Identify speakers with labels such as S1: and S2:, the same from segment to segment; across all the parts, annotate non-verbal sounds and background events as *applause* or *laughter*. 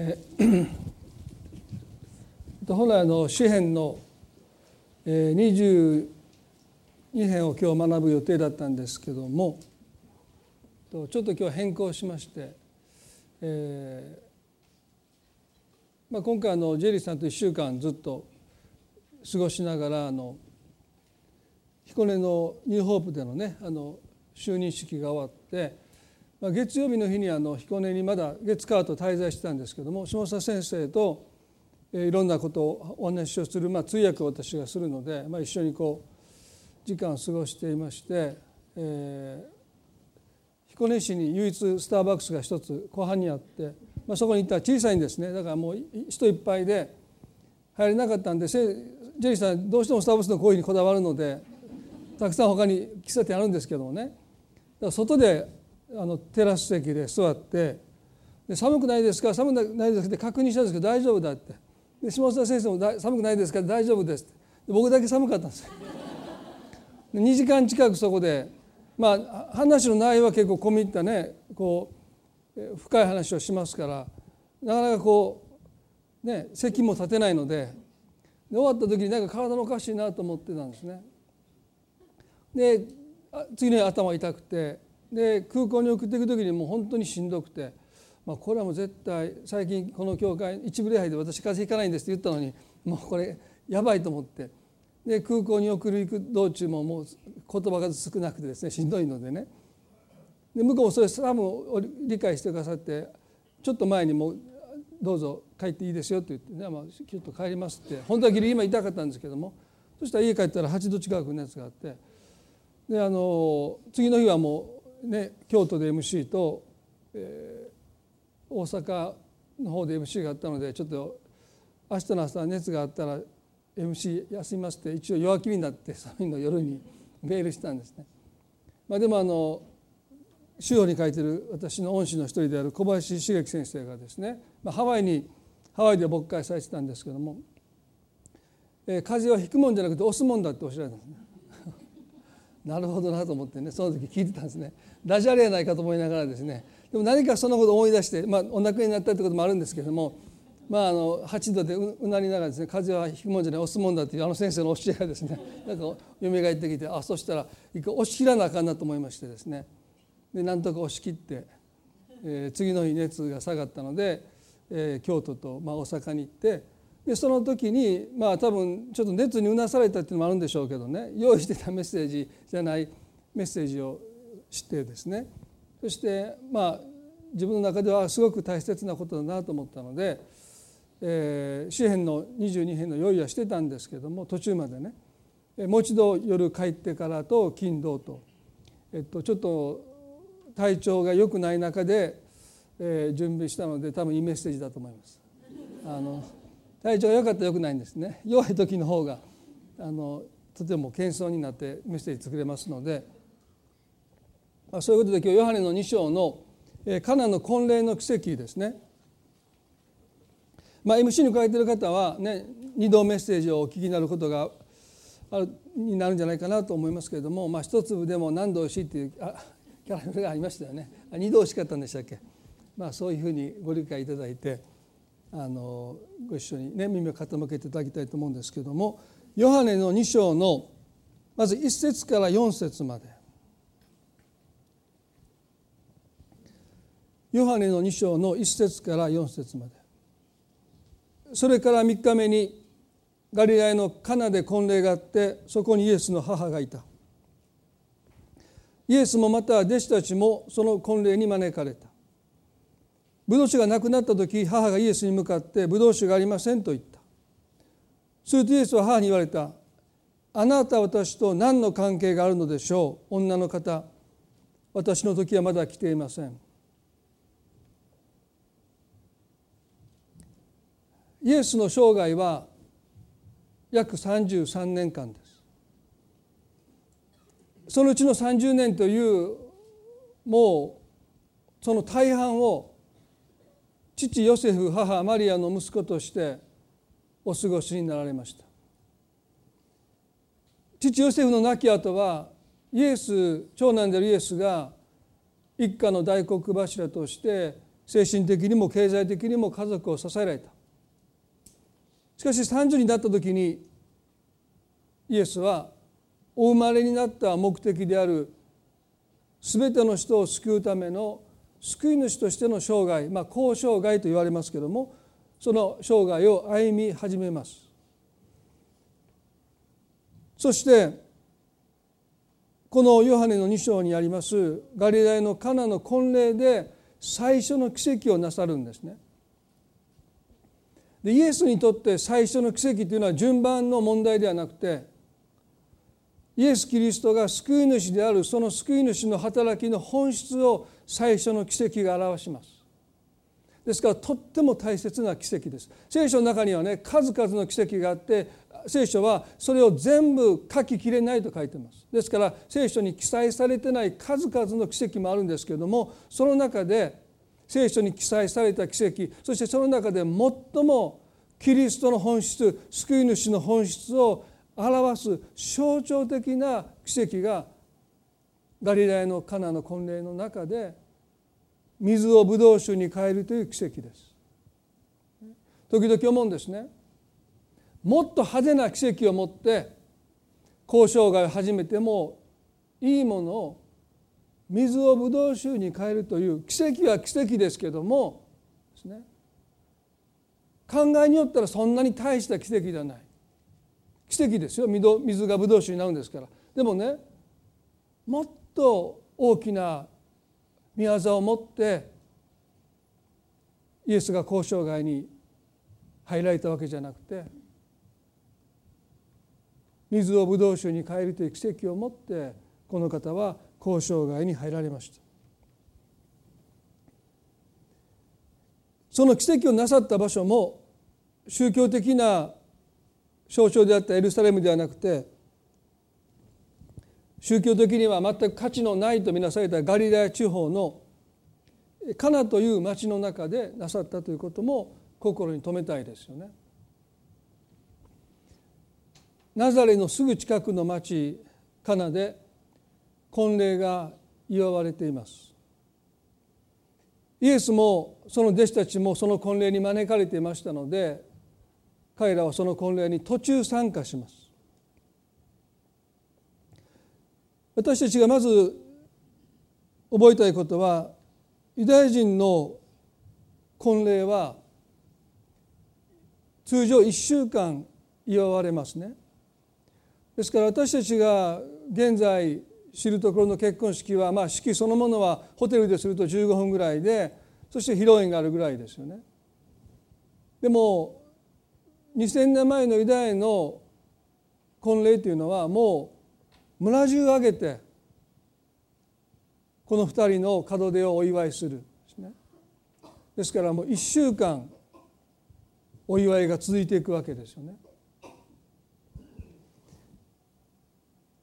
S1: えー、本来の詩編の、えー、22編を今日学ぶ予定だったんですけどもちょっと今日変更しまして、えーまあ、今回のジェリーさんと1週間ずっと過ごしながらあの彦根のニューホープでのねあの就任式が終わってまあ、月曜日の日にあの彦根にまだ月火と滞在してたんですけども下佐先生といろんなことをお話をする、まあ、通訳を私がするので、まあ、一緒にこう時間を過ごしていまして、えー、彦根市に唯一スターバックスが一つ後半にあって、まあ、そこに行ったら小さいんですね。だからもう人いっぱいで入れなかったんでジェリーさんどうしてもスターバックスのコーヒーにこだわるのでたくさん他に喫茶店あるんですけどもね。だから外であのテラス席で座ってで寒くないですか？寒くないですか？って確認したんですけど大丈夫だって。で下田先生も寒くないですか？大丈夫ですって。僕だけ寒かったんですよ。2時間近くそこでまあ話の内容は結構込み入ったねこう深い話をしますからなかなかこうね席も立てないのでで終わった時になんか体のおかしいなと思ってたんですね。で次の日頭痛くてで空港に送っていく時にもう本当にしんどくて、まあ、これはもう絶対最近この教会一部礼拝で私風邪ひかないんですって言ったのにもうこれやばいと思ってで空港に送る行く道中ももう言葉が少なくてですねしんどいのでね。で向こうもそれ多分理解してくださってちょっと前にもどうぞ帰っていいですよって言ってね、まあ、ちょっと帰りますって。本当はギリ今痛かったんですけどもそしたら家帰ったら8度近く熱があってであの次の日はもうね、京都で MC と、えー、大阪の方で MC があったのでちょっと明日の朝熱があったら MC 休みますって一応弱気になってその日の夜にメールしたんですね。まあ、でもあの資料に書いてる私の恩師の一人である小林茂樹先生がですね、まあ、ハワイにハワイで牧会されてたんですけども、えー、風邪は引くもんじゃなくて押すもんだっておっしゃられたんですね。なるほどなと思ってねその時聞いてたんですね。ダジャレやないかと思いながらですね。でも何かそのことを思い出して、まあ、お亡くなりになったってこともあるんですけれども、まあ、あの8度でうなりながらですね風邪は引くもんじゃない押すもんだっていうあの先生の教えがですねなんか蘇ってきてあそしたら一回押し切らなあかんなと思いましてですね。でなんとか押し切って、えー、次の日熱が下がったので、えー、京都と、まあ、大阪に行ってでその時にまあ多分ちょっと熱にうなされたっていうのもあるんでしょうけどね。用意してたメッセージじゃないメッセージをしてですね。そしてまあ自分の中ではすごく大切なことだなと思ったので、えー、詩編の22編の用意はしてたんですけども途中までね。もう一度夜帰ってからと金土と、えっと、ちょっと体調が良くない中で、えー、準備したので多分いいメッセージだと思います。あの体調良かったら良くないんですね。弱い時の方があのとても謙遜になってメッセージ作れますので、まあ、そういうことで今日ヨハネの2章のカナの婚礼の奇跡ですね、まあ、MC に書いてる方はね2度メッセージをお聞きになることがあるになるんじゃないかなと思いますけれども、まあ、一粒でも何度おいしいっていうあキャラメルがありましたよね。2度おいしかったんでしたっけ、まあ、そういうふうにご理解いただいて。あのご一緒にね耳を傾けていただきたいと思うんですけどもヨハネの2章のまず1節から4節まで。ヨハネの2章の1節から4節まで。それから3日目にガリラヤのカナで婚礼があってそこにイエスの母がいた。イエスもまた弟子たちもその婚礼に招かれた。ブドウ酒がなくなった時母がイエスに向かってブドウ酒がありませんと言った。するとイエスは母に言われたあなたは私と何の関係があるのでしょう？女の方私の時はまだ来ていませんイエスの生涯は約33年間です。そのうちの30年というもうその大半を父ヨセフ母マリアの息子としてお過ごしになられました。父ヨセフの亡き後はイエス長男であるイエスが一家の大黒柱として精神的にも経済的にも家族を支えられた。しかし30になった時にイエスはお生まれになった目的である全ての人を救うための救い主としての生涯まあ交生涯と言われますけどもその生涯を歩み始めますそしてこのヨハネの2章にありますガリラヤのカナの婚礼で最初の奇跡をなさるんですね。でイエスにとって最初の奇跡というのは順番の問題ではなくてイエス・キリストが救い主であるその救い主の働きの本質を最初の奇跡が表します。ですからとっても大切な奇跡です。聖書の中にはね数々の奇跡があって聖書はそれを全部書ききれないと書いてますですから聖書に記載されてない数々の奇跡もあるんですけれどもその中で聖書に記載された奇跡そしてその中で最もキリストの本質救い主の本質を表す象徴的な奇跡がガリラヤのカナの婚礼の中で水をブドウ酒に変えるという奇跡です。時々思うんですね。もっと派手な奇跡を持って交渉外を始めてもいいものを水をブドウ酒に変えるという奇跡は奇跡ですけどもですね考えによったらそんなに大した奇跡ではない奇跡ですよ水がブドウ酒になるんですからでもねもっと大きな見業を持ってイエスが交渉外に入られたわけじゃなくて水をブドウ酒に変えるという奇跡を持ってこの方は交渉外に入られました。その奇跡をなさった場所も宗教的な象徴であったエルサレムではなくて宗教的には全く価値のないとみなされたガリラヤ地方のカナという町の中でなさったということも心に留めたいですよね。ナザレのすぐ近くの町カナで婚礼が祝われていますイエスもその弟子たちもその婚礼に招かれていましたので彼らはその婚礼に途中参加します私たちがまず覚えたいことはユダヤ人の婚礼は通常1週間祝われますねですから私たちが現在知るところの結婚式はまあ式そのものはホテルですると15分ぐらいでそして披露宴があるぐらいですよね。でも2000年前のユダヤの婚礼というのはもう村中挙げてこの2人の門出をお祝いするですね。ですからもう1週間お祝いが続いていくわけですよね。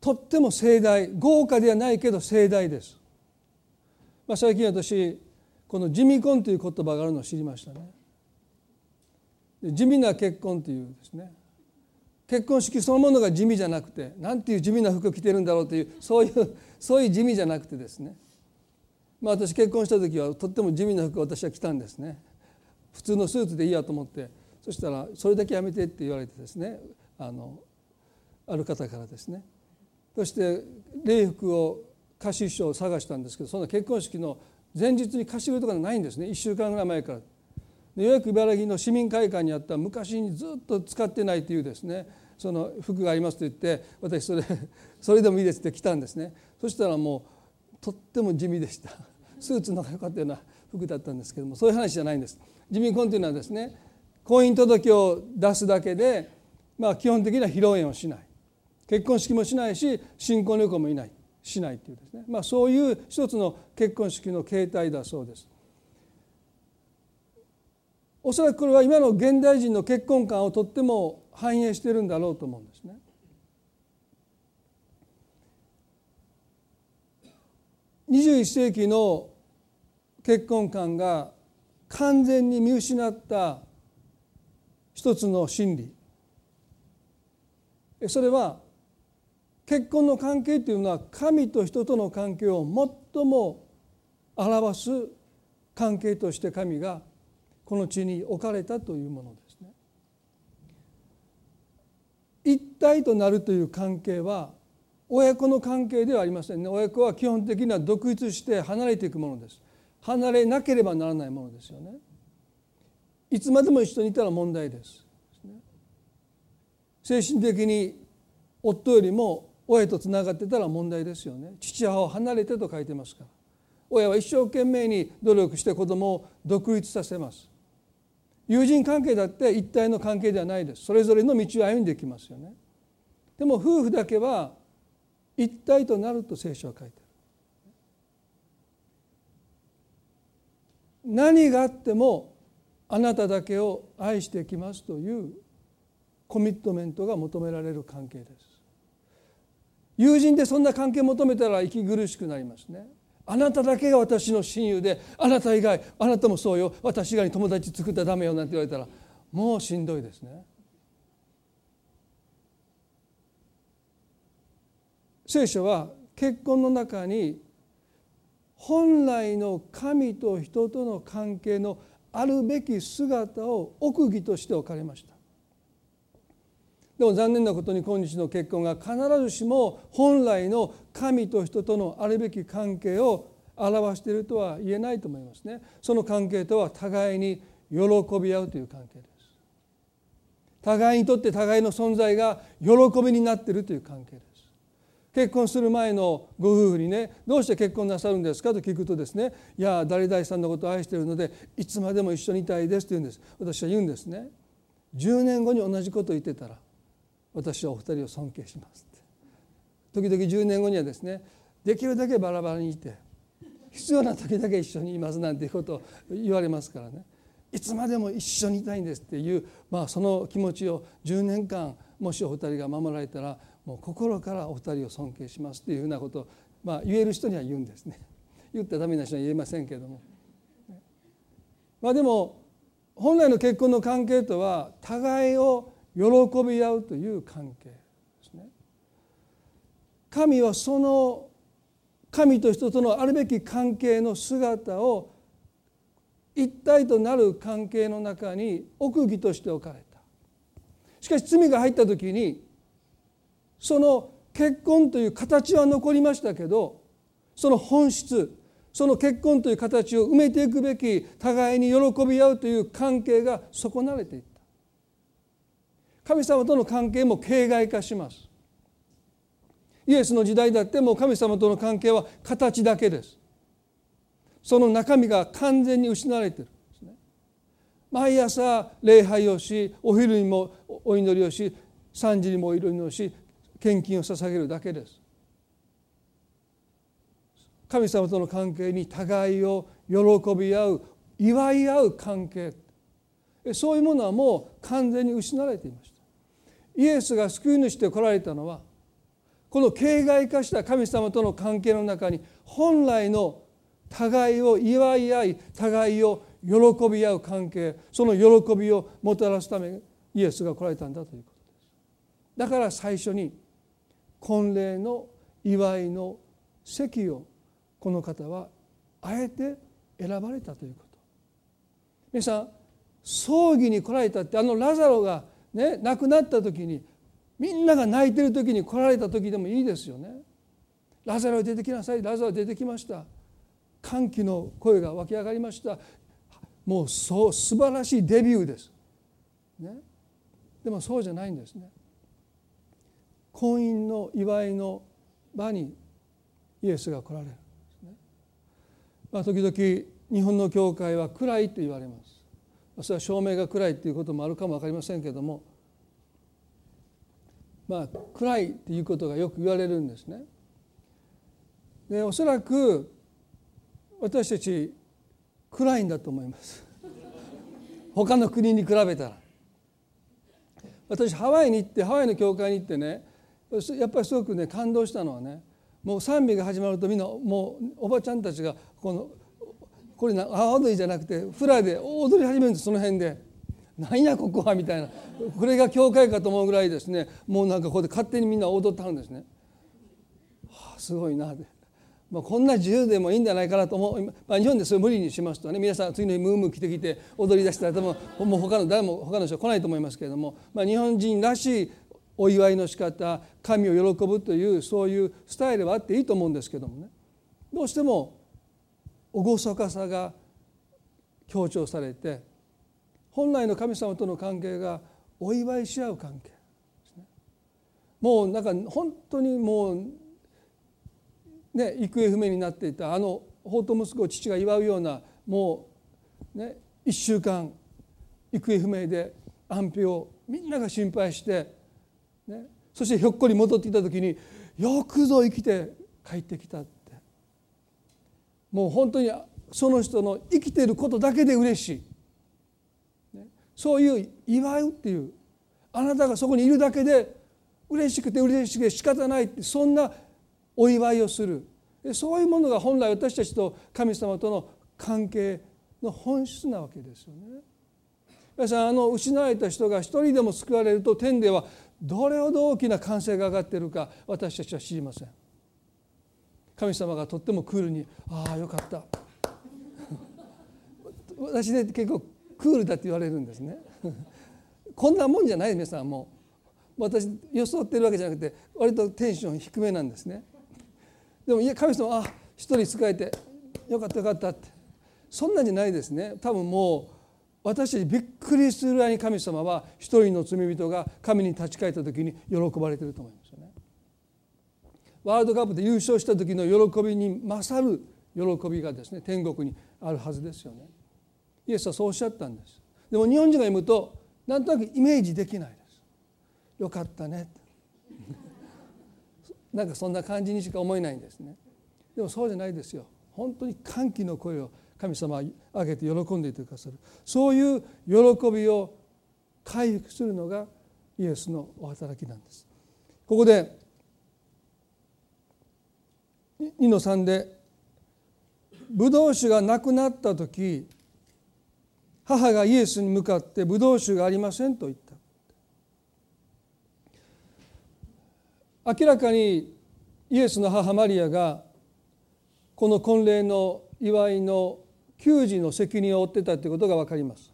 S1: とっても盛大豪華ではないけど盛大です、まあ、最近私この「地味婚」という言葉があるのを知りましたね地味な結婚というですね結婚式そのものが地味じゃなくてなんていう地味な服を着てるんだろうというそういうそういう地味じゃなくてですね。まあ私結婚した時はとっても地味な服を私は着たんですね。普通のスーツでいいやと思って。そしたらそれだけやめてって言われてですね。あのある方からですね。そして礼服を貸し書を探したんですけどその結婚式の前日に貸しるとかないんですね。1週間ぐらい前から。でようやく茨城の市民会館にあった昔にずっと使ってないというですねその服がありますと言って私それ *laughs* それでもいいですって来たんですね。そしたらもうとっても地味でした。スーツの方が良かったような服だったんですけどもそういう話じゃないんです。地味婚というのはですね婚姻届を出すだけでまあ基本的には披露宴をしない。結婚式もしないし新婚旅行もいない。しないっていうですね、まあ、そういう一つの結婚式の形態だそうです。おそらくこれは今の現代人の結婚観をとっても反映しているんだろうと思うんですね。21世紀の結婚観が完全に見失った一つの真理それは結婚の関係というのは神と人との関係を最も表す関係として神がこの地に置かれたというものですね。一体となるという関係は親子の関係ではありませんね。親子は基本的には独立して離れていくものです。離れなければならないものですよね。いつまでも一緒にいたら問題です精神的に夫よりも親とつながってたら問題ですよね。父母を離れてと書いてますから。親は一生懸命に努力して子供を独立させます。友人関係だって一体の関係ではないです。それぞれの道を歩んできますよね。でも夫婦だけは一体となると聖書は書いてある。何があってもあなただけを愛していきますというコミットメントが求められる関係です。友人でそんな関係求めたら息苦しくなりますね。あなただけが私の親友であなた以外あなたもそうよ。私以外に友達作ったらダメよなんて言われたらもうしんどいですね。聖書は結婚の中に本来の神と人との関係のあるべき姿を奥義として置かれました。でも残念なことに今日の結婚が必ずしも本来の神と人とのあるべき関係を表しているとは言えないと思いますね。その関係とは互いに喜び合うという関係です。互いにとって互いの存在が喜びになっているという関係です。結婚する前のご夫婦にねどうして結婚なさるんですか？と聞くとですねいや誰々さんのことを愛しているのでいつまでも一緒にいたいですと言うんです。私は言うんですね。10年後に同じことを言ってたら私はお二人を尊敬します時々10年後にはですねできるだけバラバラにいて必要な時だけ一緒にいますなんていうことを言われますからね。いつまでも一緒にいたいんですっていう、まあ、その気持ちを10年間もしお二人が守られたらもう心からお二人を尊敬しますというふうなことを、まあ、言える人には言うんですね。言ったらダメな人は言えませんけれども。まあでも本来の結婚の関係とは互いを喜び合うという関係ですね。神はその神と人とのあるべき関係の姿を一体となる関係の中に奥義として置かれた。しかし罪が入った時にその結婚という形は残りましたけどその本質その結婚という形を埋めていくべき互いに喜び合うという関係が損なわれていった。神様との関係も形骸化します。イエスの時代だってもう神様との関係は形だけです。その中身が完全に失われている毎朝礼拝をしお昼にもお祈りをし3時にもお祈りをし献金を捧げるだけです。神様との関係に互いを喜び合う祝い合う関係。そういうものはもう完全に失われていました。イエスが救い主で来られたのはこの形骸化した神様との関係の中に本来の互いを祝い合い互いを喜び合う関係その喜びをもたらすためイエスが来られたんだということです。だから最初に婚礼の祝いの席をこの方はあえて選ばれたということ。皆さん葬儀に来られたってあのラザロがね亡くなった時にみんなが泣いてる時に来られた時でもいいですよね。ラザロ出てきなさいラザロ出てきました歓喜の声が湧き上がりましたもうそう素晴らしいデビューです、ね、でもそうじゃないんですね婚姻の祝いの場にイエスが来られるね。まあ、時々日本の教会は暗いと言われます。それは照明が暗いっていうこともあるかも分かりませんけどもまあ暗いっていうことがよく言われるんですね。でおそらく私たち暗いんだと思います。*laughs* 他の国に比べたら。私ハワイに行ってハワイの教会に行ってねやっぱりすごくね感動したのはねもう賛美が始まるとみんなもうおばちゃんたちがこのこれな阿波踊りじゃなくてフラで踊り始めるんですその辺で。なんやここはみたいな。これが教会かと思うぐらいですね。もうなんかここで勝手にみんな踊ってはるんですね。はあ、すごいな。ってまあ、こんな自由でもいいんじゃないかなと思う、まあ、日本でそれ無理にしますとね皆さん次の日ムームー着てきて踊り出したら多分もう他の誰も他の人は来ないと思いますけれども、まあ、日本人らしいお祝いの仕方神を喜ぶというそういうスタイルはあっていいと思うんですけどもね。どうしても厳かさが強調されて本来の神様との関係がお祝いし合う関係ですね。もうなんか本当にもうね行方不明になっていたあの法と息子を父が祝うようなもうね1週間行方不明で安否をみんなが心配して、ね、そしてひょっこり戻ってきた時によくぞ生きて帰ってきた。もう本当にその人の生きていることだけで嬉しい、ね、そういう祝うっていうあなたがそこにいるだけで嬉しくて嬉しくて仕方ないってそんなお祝いをするそういうものが本来私たちと神様との関係の本質なわけですよね。皆さんあの失われた人が一人でも救われると天ではどれほど大きな歓声が上がっているか私たちは知りません。神様がとってもクールに「ああよかった」*laughs* 私ね結構クールだって言われるんですね。*laughs* こんなもんじゃない皆さんもう私装ってるわけじゃなくて割とテンション低めなんですね。でもいや神様あ一人使えてよかったよかったってそんなんじゃないですね多分もう私たちびっくりするぐらいに神様は一人の罪人が神に立ち返った時に喜ばれてると思います。ワールドカップで優勝した時の喜びに勝る喜びがですね天国にあるはずですよね。イエスはそうおっしゃったんです。でも日本人が読むとなんとなくイメージできないです。よかったね。*laughs* なんかそんな感じにしか思えないんですねでもそうじゃないですよ本当に歓喜の声を神様は上げて喜んでいてくださるそういう喜びを回復するのがイエスのお働きなんですここで2の3でブドウ酒がなくなった時母がイエスに向かってブドウ酒がありませんと言った明らかにイエスの母マリアがこの婚礼の祝いの給仕の責任を負ってたということが分かります。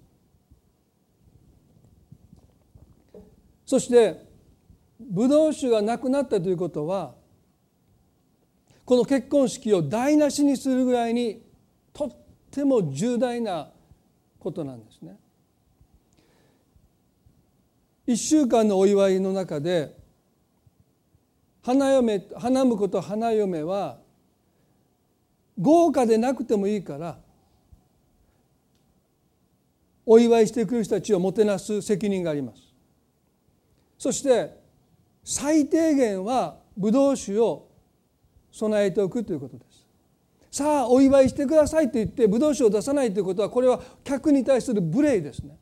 S1: そしてブドウ酒がなくなったということはこの結婚式を台無しにするぐらいにとっても重大なことなんですね。1週間のお祝いの中で花嫁花婿と花嫁は豪華でなくてもいいからお祝いしてくる人たちをもてなす責任がありますそして最低限はブドウ酒を備えておくということですさあお祝いしてくださいと言ってブドウ酒を出さないということはこれは客に対する無礼ですね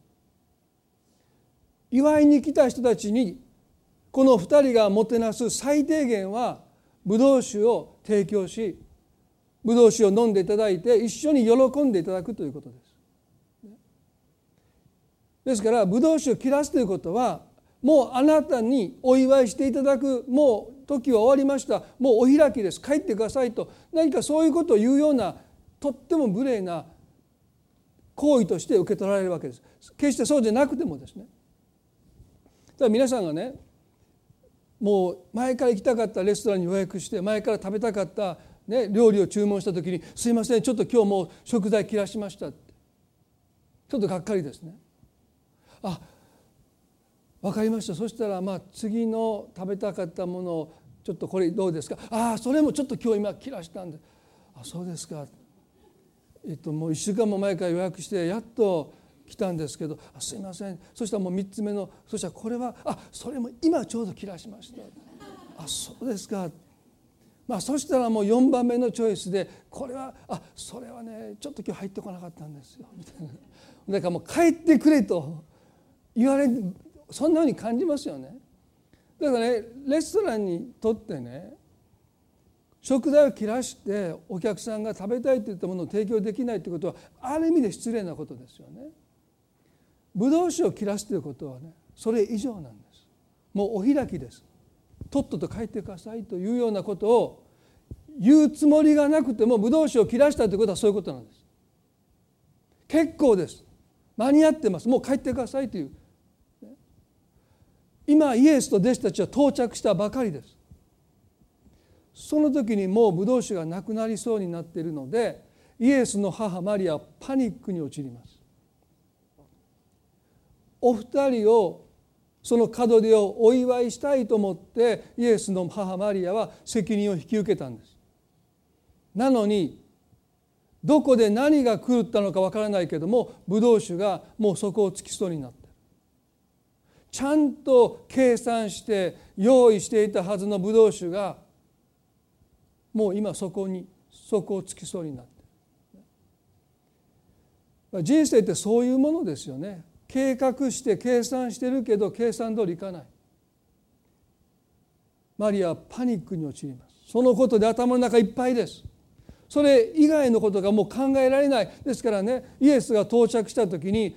S1: 祝いに来た人たちにこの2人がもてなす最低限はブドウ酒を提供しブドウ酒を飲んでいただいて一緒に喜んでいただくということです。ですからブドウ酒を切らすということはもうあなたにお祝いしていただくもう時は終わりましたもうお開きです帰ってくださいと何かそういうことを言うようなとっても無礼な行為として受け取られるわけです。決してそうじゃなくてもですね。だから皆さんがねもう前から行きたかったレストランに予約して前から食べたかった、ね、料理を注文した時に「すいませんちょっと今日もう食材切らしました」ってちょっとがっかりですね。あ分かりましたそしたらまあ次の食べたかったものをちょっとこれどうですか？ああそれもちょっと今日今切らしたんで。あそうですか。えっともう1週間も前から予約してやっと来たんですけど。あ「すいません」そしたらもう3つ目のそしたらこれは「あそれも今ちょうど切らしました」「あそうですか」まあそしたらもう4番目のチョイスでこれは「あそれはねちょっと今日入ってこなかったんですよ」みたいな。だからもう帰ってくれと言われそんなふうに感じますよね。だからねレストランにとってね食材を切らしてお客さんが食べたいといったものを提供できないということはある意味で失礼なことですよね。ブドウ酒を切らすということはねそれ以上なんです。もうお開きです。とっとと帰ってくださいというようなことを言うつもりがなくてもブドウ酒を切らしたということはそういうことなんです。結構です。間に合ってます。もう帰ってくださいという。今イエスと弟子たちは到着したばかりです。その時にもうブドウ酒がなくなりそうになっているのでイエスの母マリアはパニックに陥ります。お二人をその門出をお祝いしたいと思ってイエスの母マリアは責任を引き受けたんです。なのにどこで何が狂ったのかわからないけどもブドウ酒がもうそこをつきそうになってちゃんと計算して用意していたはずのブドウ酒がもう今そこにそこをつきそうになって人生ってそういうものですよね。計画して計算してるけど計算通りいかない。マリアはパニックに陥ります。そのことで頭の中いっぱいです。それ以外のことがもう考えられない。ですからねイエスが到着した時に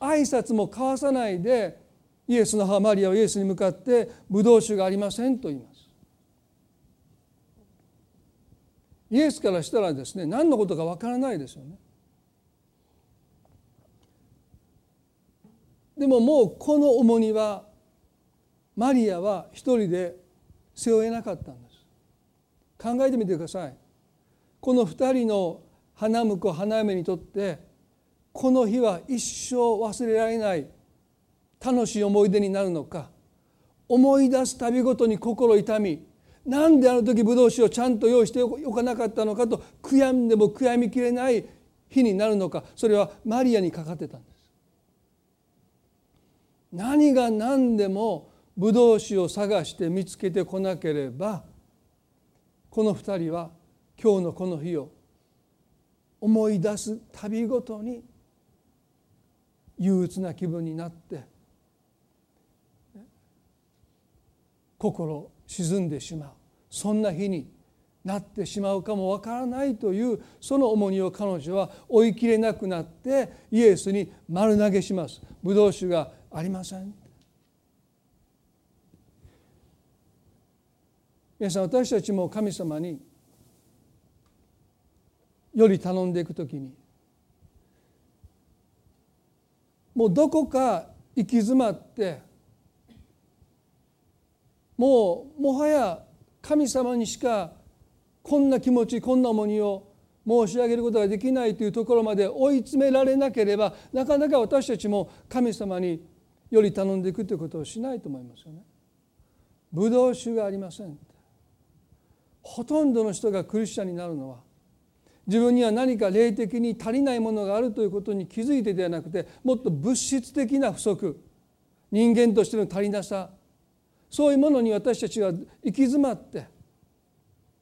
S1: 挨拶も交わさないでイエスの母マリアはイエスに向かって「ブドウ酒がありません」と言います。イエスからしたらですね何のことかわからないですよね。でももうこの重荷はマリアは一人で背負えなかったんです。考えてみてください。この2人の花婿花嫁にとってこの日は一生忘れられない楽しい思い出になるのか？思い出すたびごとに心痛み。なんであの時ブドウ酒をちゃんと用意しておかなかったのかと悔やんでも悔やみきれない日になるのか？それはマリアにかかってたんです。何が何でもブドウ酒を探して見つけてこなければこの2人は今日のこの日を思い出すたびごとに憂鬱な気分になって心沈んでしまうそんな日になってしまうかもわからないというその重荷を彼女は追いきれなくなってイエスに丸投げします。ブドウ酒がありません皆さん私たちも神様により頼んでいくときにもうどこか行き詰まってもうもはや神様にしかこんな気持ちこんな重荷を申し上げることができないというところまで追い詰められなければなかなか私たちも神様により頼んでいくということをしないと思いますよね。ブドウ酒がありませんほとんどの人がクリスチャンになるのは自分には何か霊的に足りないものがあるということに気づいてではなくてもっと物質的な不足人間としての足りなさそういうものに私たちが行き詰まって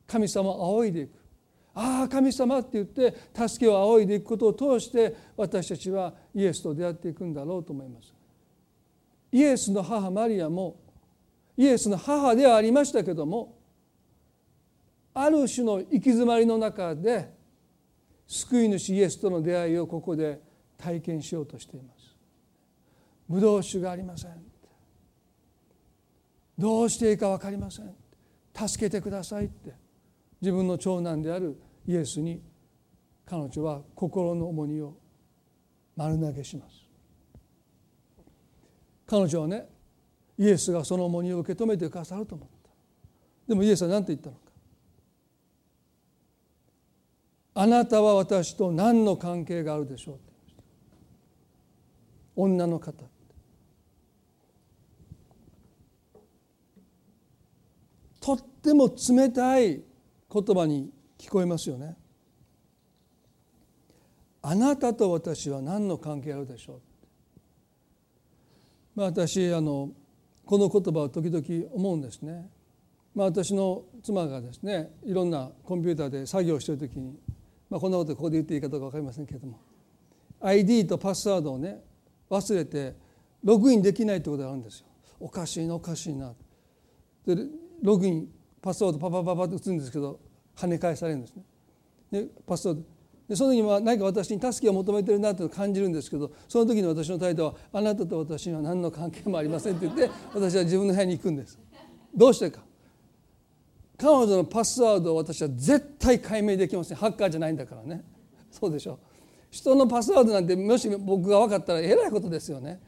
S1: 神様を仰いでいくああ神様って言って助けを仰いでいくことを通して私たちはイエスと出会っていくんだろうと思います。イエスの母マリアもイエスの母ではありましたけどもある種の行き詰まりの中で救い主イエスとの出会いをここで体験しようとしています。ブドウ酒がありません。どうしていいか分かりません。助けてくださいって自分の長男であるイエスに彼女は心の重荷を丸投げします。彼女はねイエスがその重荷を受け止めてくださると思った。でもイエスは何て言ったのか。あなたは私と何の関係があるでしょう女の方とっても冷たい言葉に聞こえますよね。あなたと私は何の関係あるでしょう？まあ、私あのこの言葉を時々思うんですね。まあ、私の妻がですねいろんなコンピューターで作業している時にまあ、こんなことここで言っていいかどうか分かりませんけれども ID とパスワードをね忘れてログインできないってことがあるんですよ。おかしいなおかしいな。でログインパスワードパパパパって打つんですけど跳ね返されるんですね。でパスワード。でその時に何か私に助けを求めてるなと感じるんですけどその時に私の態度は「あなたと私には何の関係もありません」って言って私は自分の部屋に行くんです。どうしてか。彼女のパスワードを私は絶対解明できません。ハッカーじゃないんだからね。そうでしょ。人のパスワードなんてもし僕が分かったらえらいことですよね。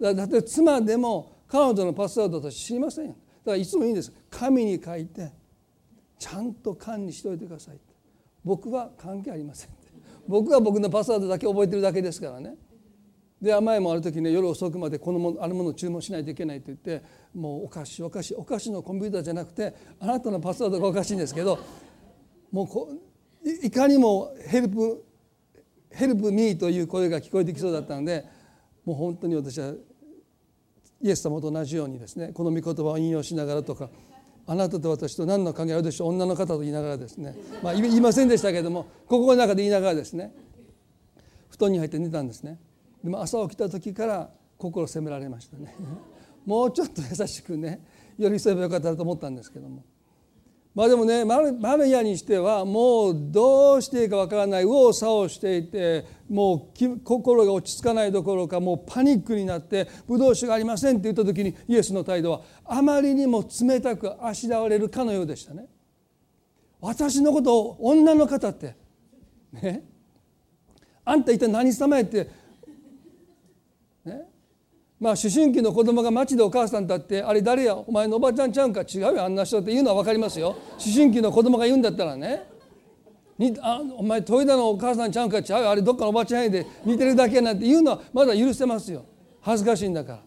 S1: だって妻でも彼女のパスワードと知りませんよ。からいつもいいんです。紙に書いてちゃんと管理しておいてください。僕は関係ありません。僕は僕のパスワードだけ覚えてるだけですからね。で前もある時ね夜遅くまでこのもあるものを注文しないといけないと言ってもうおかしいおかしいおかしいのコンピューターじゃなくてあなたのパスワードがおかしいんですけどもうこいかにもヘルプヘルプミーという声が聞こえてきそうだったのでもう本当に私はイエス様と同じようにですねこの御言葉を引用しながらとかあなたと私と何の関係あるでしょう女の方と言いながらですねまあ言いませんでしたけれども心の中で言いながらですね布団に入って寝たんですね。でも朝起きた時から心責められましたね。*laughs* もうちょっと優しくね寄り添えばよかったと思ったんですけども。まあでもねマルヤにしてはもうどうしていいかわからない右往左往していてもう心が落ち着かないどころかもうパニックになってブドウ酒がありませんって言った時にイエスの態度はあまりにも冷たくあしらわれるかのようでしたね。私のことを女の方ってね？あんた一体何様やってまあ思春期の子供が街でお母さんだってあれ誰やお前のおばちゃんちゃうんか違うよあんな人って言うのは分かりますよ。思春期の子供が言うんだったらね。にあお前豊田のお母さんちゃうんか違うよあれどっかのおばちゃんやで似てるだけなんて言うのはまだ許せますよ。恥ずかしいんだか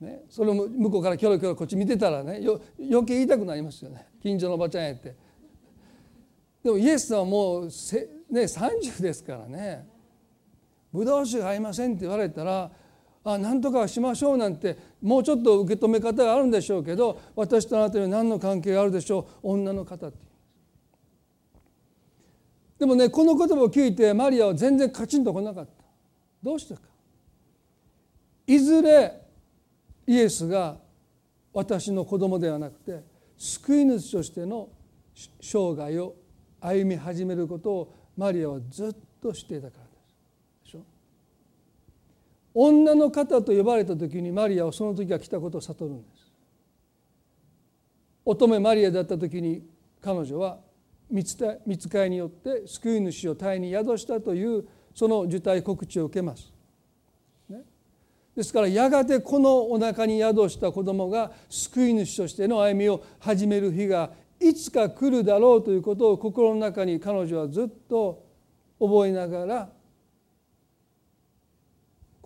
S1: ら。ね、それも向こうからキョロキョロこっち見てたらねよ余計言いたくなりますよね。近所のおばちゃんやって。でもイエスはもうせ、ね、30ですからね。ブドウ酒が合いませんって言われたらあ何とかしましょうなんてもうちょっと受け止め方があるんでしょうけど私とあなたには何の関係があるでしょう女の方って。でもねこの言葉を聞いてマリアは全然カチンとこなかった。どうしてか。いずれイエスが私の子供ではなくて救い主としての生涯を歩み始めることをマリアはずっとしていたから。女の方と呼ばれた時にマリアはその時が来たことを悟るんです乙女マリアだった時に彼女は見つかいによって救い主を体に宿したというその受胎告知を受けます。ね、ですからやがてこのお腹に宿した子供が救い主としての歩みを始める日がいつか来るだろうということを心の中に彼女はずっと覚えながら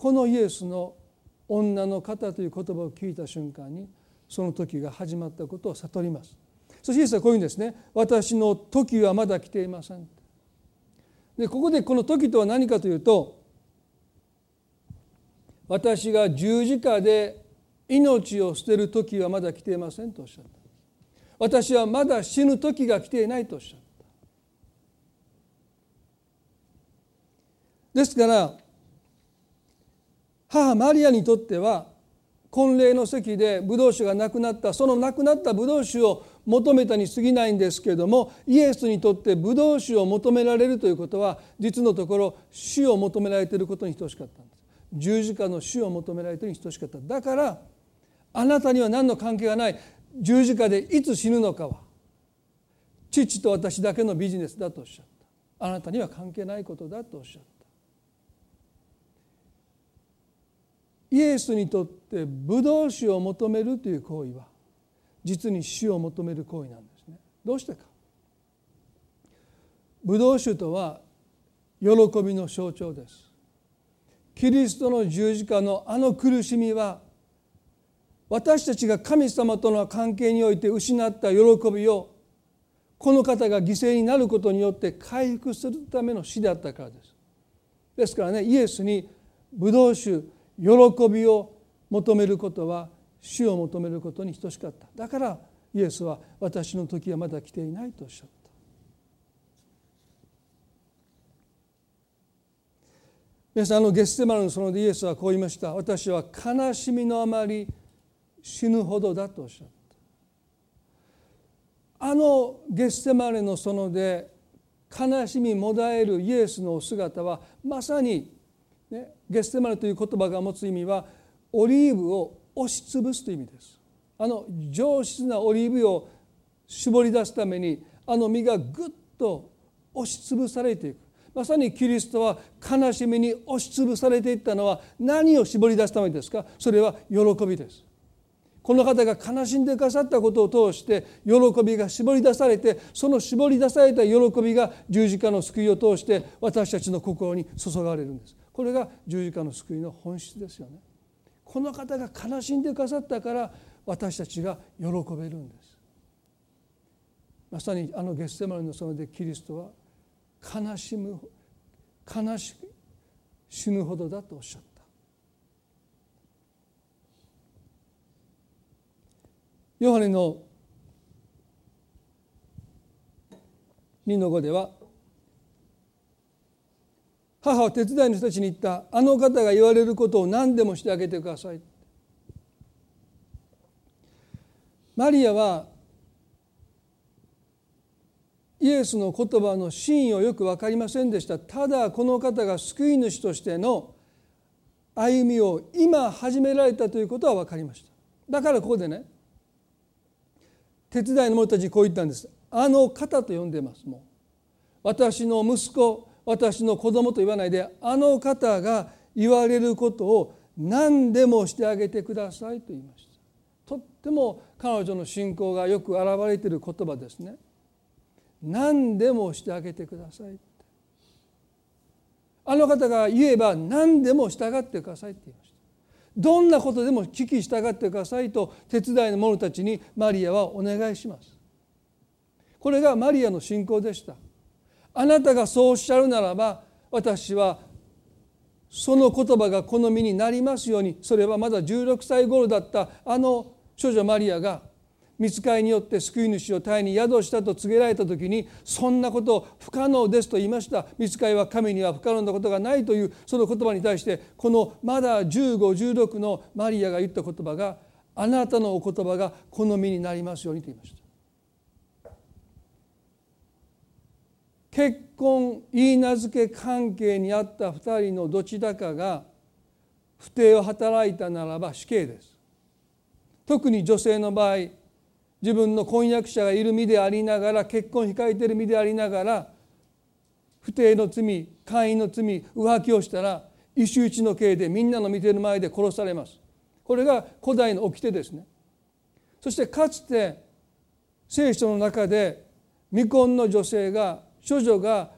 S1: このイエスの女の方という言葉を聞いた瞬間にその時が始まったことを悟ります。そしてイエスはこういうんですね。私の時はまだ来ていません。でここでこの時とは何かというと私が十字架で命を捨てる時はまだ来ていませんとおっしゃった。私はまだ死ぬ時が来ていないとおっしゃった。ですから母マリアにとっては婚礼の席でブドウ酒がなくなったそのなくなったブドウ酒を求めたに過ぎないんですけれどもイエスにとってブドウ酒を求められるということは実のところ死を求められていることに等しかったんです。十字架の死を求められているに等しかった。だからあなたには何の関係がない。十字架でいつ死ぬのかは父と私だけのビジネスだとおっしゃった。あなたには関係ないことだとおっしゃった。イエスにとってブドウ酒を求めるという行為は実に死を求める行為なんですね。どうしてかブドウ酒とは喜びの象徴です。キリストの十字架のあの苦しみは私たちが神様との関係において失った喜びをこの方が犠牲になることによって回復するための死であったからです。ですからねイエスにブドウ酒喜びを求めることは死を求めることに等しかった。だからイエスは私の時はまだ来ていないとおっしゃった。皆さんあのゲッセマルの園でイエスはこう言いました。私は悲しみのあまり死ぬほどだとおっしゃった。あのゲッセマルの園で悲しみもだえるイエスのお姿はまさにね、ゲステマルという言葉が持つ意味はオリーブを押しつぶすという意味です。あの上質なオリーブを絞り出すためにあの実がぐっと押しつぶされていく。まさにキリストは悲しみに押しつぶされていったのは何を絞り出すためですか？それは喜びです。この方が悲しんでくださったことを通して喜びが絞り出されてその絞り出された喜びが十字架の救いを通して私たちの心に注がれるんです。これが十字架の救いの本質ですよね。この方が悲しんでくださったから私たちが喜べるんです。まさにあのゲッセマリの園でキリストは悲しむ悲しく死ぬほどだとおっしゃった。ヨハネの2の5では母は手伝いの人たちに言った。あの方が言われることを何でもしてあげてください。マリアはイエスの言葉の真意をよく分かりませんでした。ただこの方が救い主としての歩みを今始められたということは分かりました。だからここでね手伝いの者たちにこう言ったんです。あの方と呼んでます。もう私の息子私の子供と言わないであの方が言われることを何でもしてあげてくださいと言いました。とっても彼女の信仰がよく表れている言葉ですね。何でもしてあげてくださいあの方が言えば何でも従ってくださいって言いました。どんなことでも聞き従ってくださいと手伝いの者たちにマリアはお願いします。これがマリアの信仰でした。あなたがそうおっしゃるならば私はその言葉が好みになりますように。それはまだ16歳頃だったあの少女マリアが見つかりによって救い主を体に宿したと告げられた時にそんなこと不可能ですと言いました。見つかりは神には不可能なことがないというその言葉に対してこのまだ1516のマリアが言った言葉があなたのお言葉が好みになりますようにと言いました。結婚言い名付け関係にあった2人のどちらかが不定を働いたならば死刑です。特に女性の場合自分の婚約者がいる身でありながら結婚控えている身でありながら不定の罪会員の罪浮気をしたら一周一の刑でみんなの見てる前で殺されます。これが古代の掟ですね。そしてかつて聖書の中で未婚の女性が処女が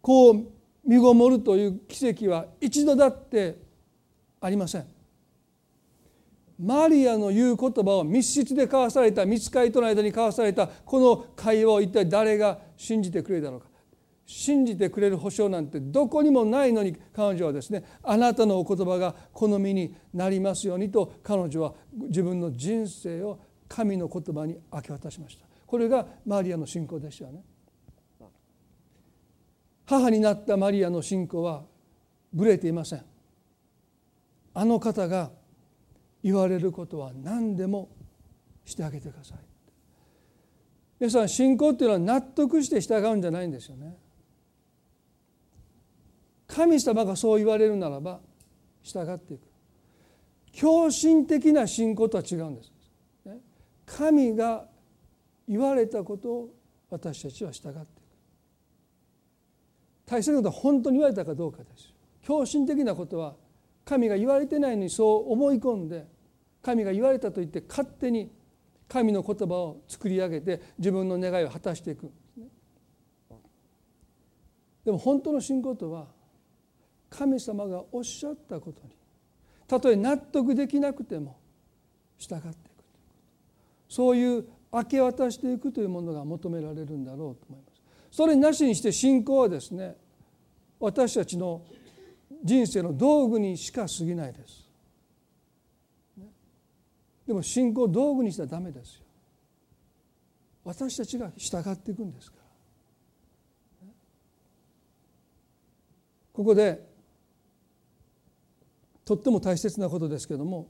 S1: こう身ごもるという奇跡は一度だってありません。マリアの言う言葉を密室で交わされた密会との間に交わされたこの会話を一体誰が信じてくれたのか信じてくれる保証なんてどこにもないのに彼女はですねあなたのお言葉が好みになりますようにと彼女は自分の人生を神の言葉に明け渡しましたこれがマリアの信仰でしたよね。母になったマリアの信仰はぶれていません。あの方が言われることは何でもしてあげてください。皆さん信仰っていうのは納得して従うんじゃないんですよね。神様がそう言われるならば従っていく。狂信的な信仰とは違うんです。神が言われたことを私たちは従って大切なことは本当に言われたかどうかです。狂信的なことは神が言われてないのにそう思い込んで神が言われたと言って勝手に神の言葉を作り上げて自分の願いを果たしていくでも本当の信仰とは神様がおっしゃったことにたとえ納得できなくても従っていくそういう明け渡していくというものが求められるんだろうと思います。それなしにして信仰はですね私たちの人生の道具にしか過ぎないです。でも信仰を道具にしたらダメですよ。私たちが従っていくんですから。ここでとっても大切なことですけども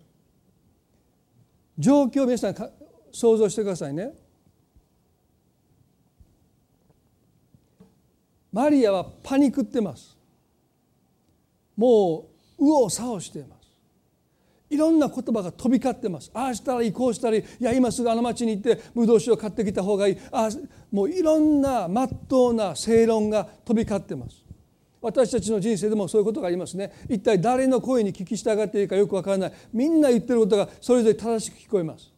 S1: 状況を皆さん想像してくださいね。マリアはパニクってます。もう右往左往しています。いろんな言葉が飛び交ってます。ああしたらいいこうしたらいいいや今すぐあの町に行ってブドウ酒を買ってきた方がいい。あもういろんなまっとうな正論が飛び交ってます。私たちの人生でもそういうことがありますね。一体誰の声に聞き従っていいかよくわからない。みんな言ってることがそれぞれ正しく聞こえます。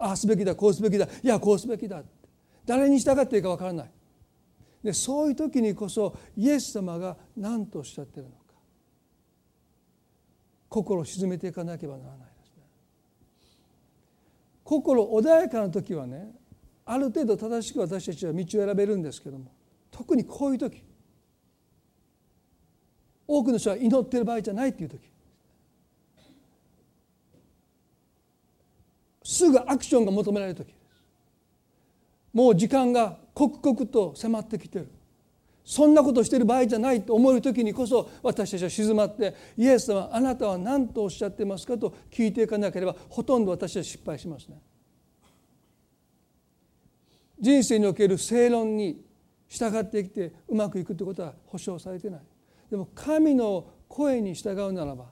S1: ああすべきだこうすべきだ。いやこうすべきだ誰に従っていいかわからない。でそういう時にこそイエス様が何とおっしゃってるのか。心を沈めていかなければならないですね。心穏やかな時はねある程度正しく私たちは道を選べるんですけども特にこういう時多くの人は祈ってる場合じゃないっていう時すぐアクションが求められる時もう時間が刻々と迫ってきてるそんなことしてる場合じゃないと思う時にこそ私たちは静まってイエス様あなたは何とおっしゃってますかと聞いていかなければほとんど私は失敗しますね。人生における正論に従ってきてうまくいくということは保証されてない。でも神の声に従うならば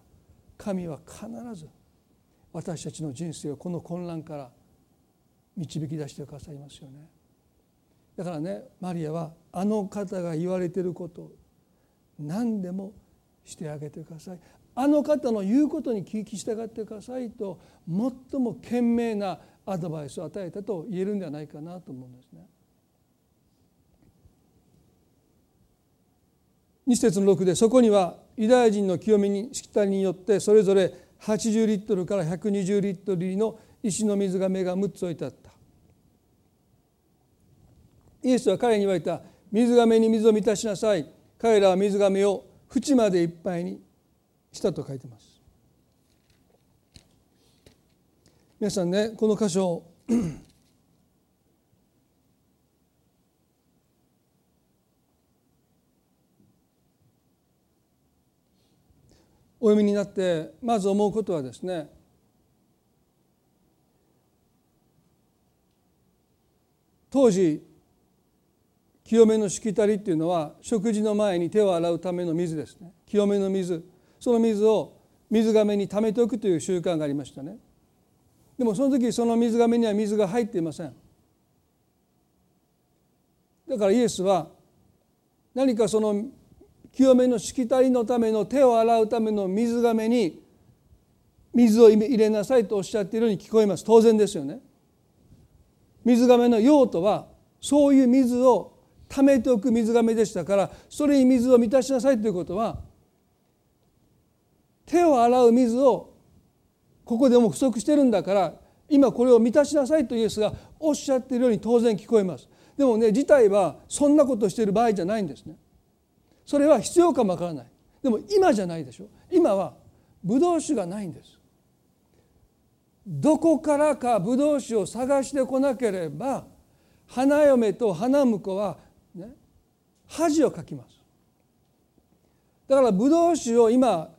S1: 神は必ず私たちの人生をこの混乱から導き出してくださいますよね。だからねマリアはあの方が言われてること何でもしてあげてくださいあの方の言うことに聞き従ってくださいと最も賢明なアドバイスを与えたと言えるんではないかなと思うんですね。2節の6でそこにはユダヤ人の清めにしきたりによってそれぞれ80リットルから120リットルの石の水が目が6つ置いてあったイエスは彼に言われた水がめに水を満たしなさい。彼らは水がめを縁までいっぱいにしたと書いてます。皆さんねこの箇所 *clears throat* お読みになってまず思うことはですね当時清めのしきたりっていうのは食事の前に手を洗うための水ですね。清めの水。その水を水がめに溜めておくという習慣がありましたね。でもその時その水がめには水が入っていません。だからイエスは何かその清めのしきたりのための手を洗うための水がめに水を入れなさいとおっしゃっているように聞こえます。当然ですよね。水がめの用途はそういう水を溜めておく水がめでしたからそれに水を満たしなさいということは手を洗う水をここでも不足してるんだから今これを満たしなさいとイエスがおっしゃっているように当然聞こえます。でもね事態はそんなことしている場合じゃないんですね。それは必要かもわからない。でも今じゃないでしょ。今はブドウ酒がないんです。どこからかブドウ酒を探してこなければ花嫁と花婿はね、恥をかきます。だからブドウ酒を今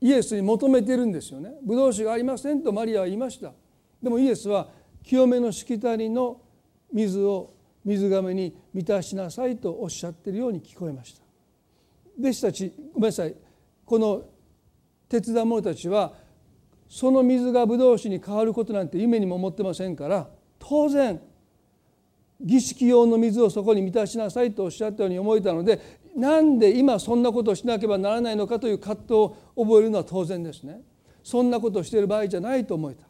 S1: イエスに求めてるんですよね。ブドウ酒がありませんとマリアは言いました。でもイエスは清めのしきたりの水を水がめに満たしなさいとおっしゃっているように聞こえました。弟子たちごめんなさい。この手伝う者たちはその水がブドウ酒に変わることなんて夢にも思ってませんから当然儀式用の水をそこに満たしなさいとおっしゃったように思えたのでなんで今そんなことをしなければならないのかという葛藤を覚えるのは当然ですね。そんなことをしている場合じゃないと思えた。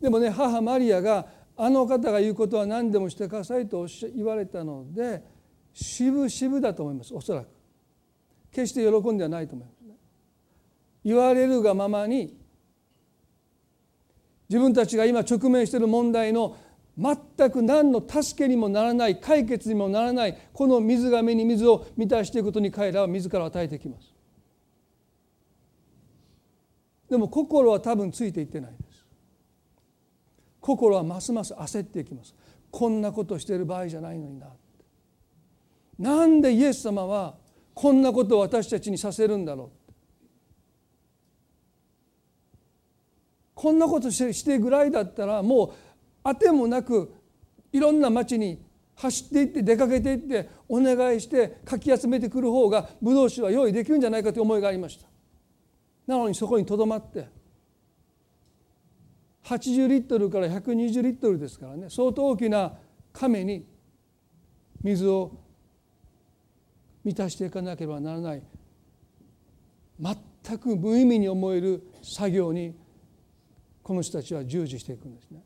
S1: でもね母マリアがあの方が言うことは何でもしてくださいと言われたので渋々だと思いますおそらく。決して喜んではないと思いますね。言われるがままに自分たちが今直面している問題の全く何の助けにもならない解決にもならないこの水がめに水を満たしていくことに彼らは自ら与えてきます。でも心は多分ついていってないです。心はますます焦っていきます。こんなことしている場合じゃないのにななんでイエス様はこんなことを私たちにさせるんだろうこんなことしてぐらいだったらもうあてもなくいろんな町に走っていって出かけていってお願いしてかき集めてくる方がブドウ酒は用意できるんじゃないかという思いがありましたなのにそこにとどまって80リットルから120リットルですからね相当大きな亀に水を満たしていかなければならない全く無意味に思える作業にこの人たちは従事していくんですね。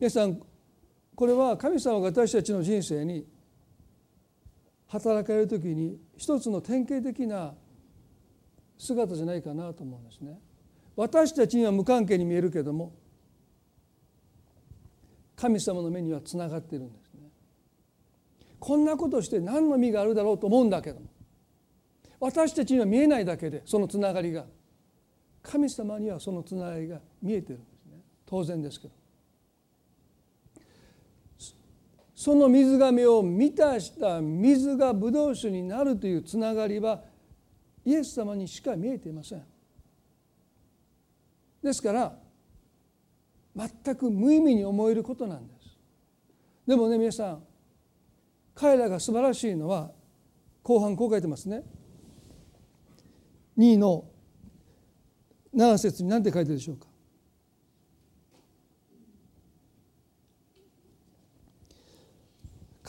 S1: 皆さんこれは神様が私たちの人生に働かれる時に一つの典型的な姿じゃないかなと思うんですね。私たちには無関係に見えるけども神様の目にはつながっているんですね。こんなことして何の意味があるだろうと思うんだけども私たちには見えないだけでそのつながりが神様にはそのつながりが見えてるんですね当然ですけどその水がめを満たした水がブドウ酒になるというつながりはイエス様にしか見えていません。ですから全く無意味に思えることなんです。でもね皆さん彼らが素晴らしいのは後半こう書いてますね。2の7節に何て書いてるでしょうか？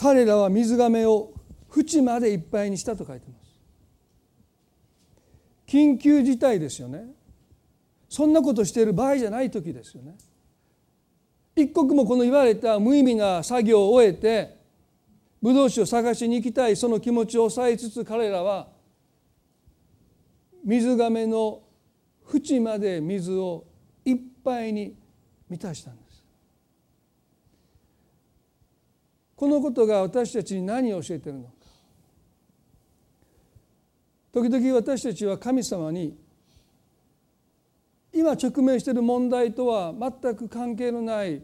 S1: 彼らは水がめを縁までいっぱいにしたと書いてます。緊急事態ですよね。そんなことしている場合じゃない時ですよね。一刻もこの言われた無意味な作業を終えてブドウ酒を探しに行きたいその気持ちを抑えつつ彼らは水がめの縁まで水をいっぱいに満たしたんです。このことが私たちに何を教えてるのか時々私たちは神様に今直面している問題とは全く関係のない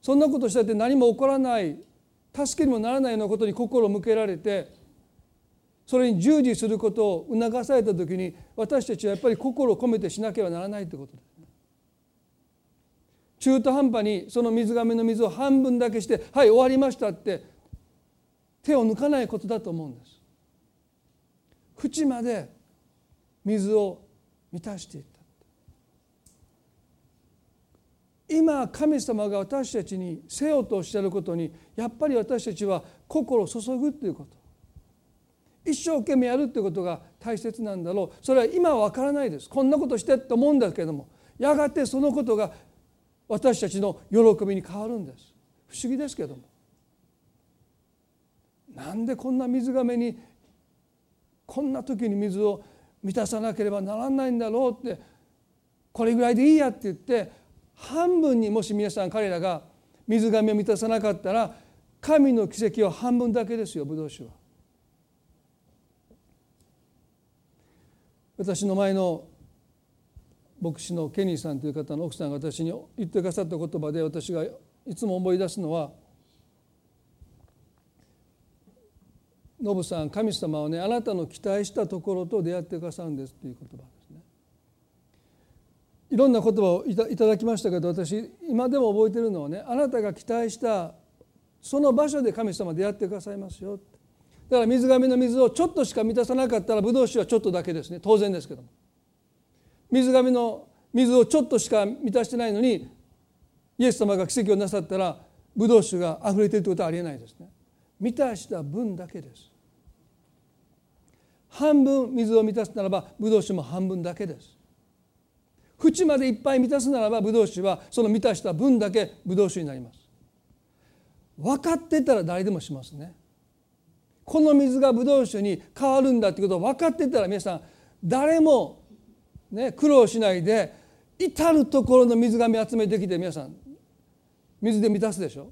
S1: そんなことしたって何も起こらない助けにもならないようなことに心を向けられてそれに従事することを促された時に私たちはやっぱり心を込めてしなければならないということです。中途半端にその水がめの水を半分だけしてはい終わりましたって手を抜かないことだと思うんです。縁まで水を満たしていった。今神様が私たちにせよとおっしゃることにやっぱり私たちは心を注ぐっていうこと。一生懸命やるっていうことが大切なんだろう。それは今は分からないです。こんなことしてって思うんだけどもやがてそのことが私たちの喜びに変わるんです不思議ですけどもなんでこんな水がめにこんな時に水を満たさなければならないんだろうってこれぐらいでいいやって言って半分にもし皆さん彼らが水がめを満たさなかったら神の奇跡は半分だけですよブドウ酒は。私の前の牧師のケニーさんという方の奥さんが私に言ってくださった言葉で私がいつも思い出すのは「ノブさん神様はねあなたの期待したところと出会ってくださるんです」っていう言葉ですね。いろんな言葉をいただきましたけど私今でも覚えてるのはねあなたが期待したその場所で神様出会ってくださいますよだから水がめの水をちょっとしか満たさなかったらブドウ酒はちょっとだけですね。当然ですけども。水がめの水をちょっとしか満たしてないのにイエス様が奇跡をなさったらブドウ酒が溢れているということはありえないですね。満たした分だけです。半分水を満たすならばブドウ酒も半分だけです。縁までいっぱい満たすならばブドウ酒はその満たした分だけブドウ酒になります。分かってたら誰でもしますね。この水がブドウ酒に変わるんだってことを分かってたら皆さん誰もね、苦労しないで至る所の水がめ集めてきて皆さん水で満たすでしょ？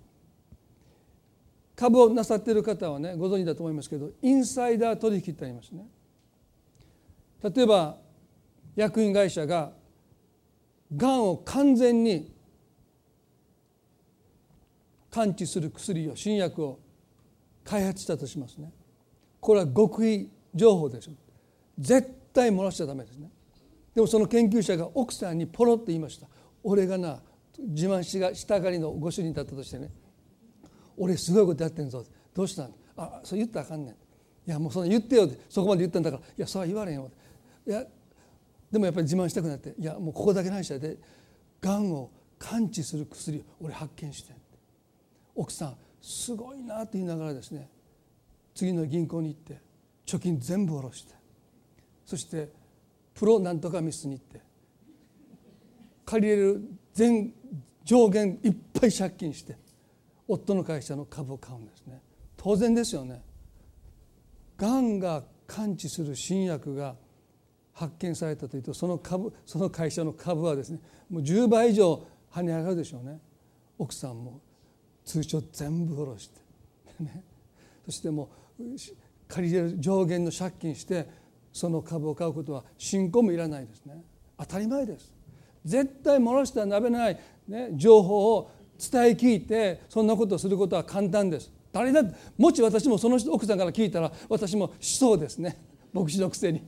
S1: 株をなさっている方はねご存知だと思いますけどインサイダー取引ってありますね。例えば役員会社ががんを完全に完治する薬を新薬を開発したとしますね。これは極意情報でしょ。絶対漏らしちゃダメですね。でもその研究者が奥さんにポロって言いました。俺がな自慢しがしたがりのご主人だったとしてね。俺すごいことやってんぞ。どうしたん？あそう言ったらあかんねん。いやもうその言ってよって。そこまで言ったんだから。いやそうは言われへんよいやでもやっぱり自慢したくなって。いやもうここだけないしでがんを完治する薬を俺発見して奥さんすごいなって言いながらですね。次の銀行に行って貯金全部下ろして。そしてプロなんとかミスに行って。借りれる全上限いっぱい借金して夫の会社の株を買うんですね。当然ですよね。がんが完治する新薬が発見されたというとその株その会社の株はですねもう10倍以上跳ね上がるでしょうね。奥さんも通帳全部下ろして、ね、そしてもう借りれる上限の借金してその株を買うことは信仰もいらないですね。当たり前です。絶対漏らしてはなべない、ね、情報を伝え聞いてそんなことをすることは簡単です。誰だもし私もその人奥さんから聞いたら私もしそうですね。*laughs* 牧師のくせに。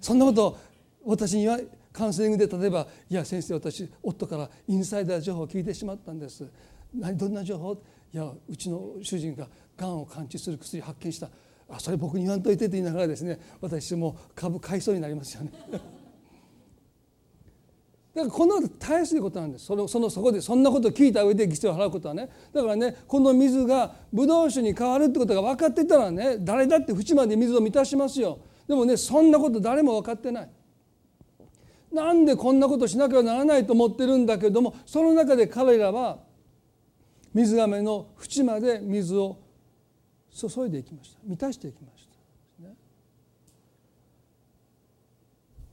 S1: そんなこと私にはカウンセリングで例えば「いや先生私夫からインサイダー情報を聞いてしまったんです」何どんな情報？いやうちの主人ががんを完治する薬発見した。あそれ僕に言わんといてと言いながらですね私も株買いそうになりますよね。*laughs* だからこの大切なことなんです。そのそのそこでそんなことを聞いた上で犠牲を払うことはね。だからねこの水がブドウ酒に変わるってことが分かってたらね誰だって縁まで水を満たしますよ。でもねそんなこと誰も分かってない。なんでこんなことしなきゃならないと思ってるんだけどもその中で彼らは水がめの縁まで水を注いでいきました。満たしていきました、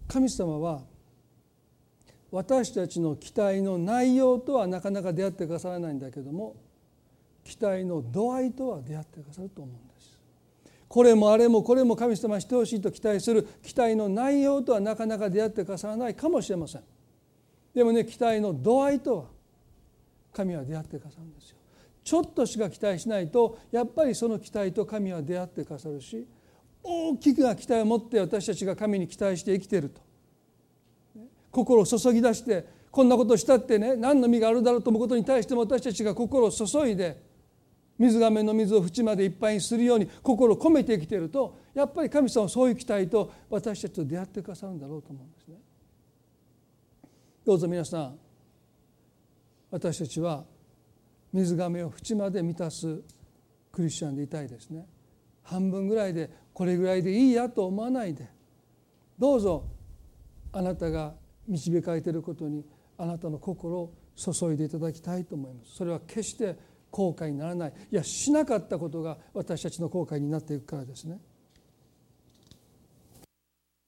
S1: 神様は私たちの期待の内容とはなかなか出会ってくださらないんだけども期待の度合いとは出会ってくださると思うんです。これもあれもこれも神様してほしいと期待する期待の内容とはなかなか出会ってくださらないかもしれません。でもね期待の度合いとは神は出会ってくださるんですよ。ちょっとしか期待しないとやっぱりその期待と神は出会ってくださるし大きくな期待を持って私たちが神に期待して生きてると心を注ぎ出してこんなことしたってね何の実があるだろうと思うことに対しても私たちが心を注いで水がめの水を縁までいっぱいにするように心を込めて生きているとやっぱり神様はそういう期待と私たちと出会ってくださるんだろうと思うんですね。どうぞ皆さん私たちは水がめを縁まで満たすクリスチャンでいたいですね。半分ぐらいでこれぐらいでいいやと思わないで。どうぞあなたが導かれていることにあなたの心を注いでいただきたいと思います。それは決して後悔にならない。いやしなかったことが私たちの後悔になっていくからですね。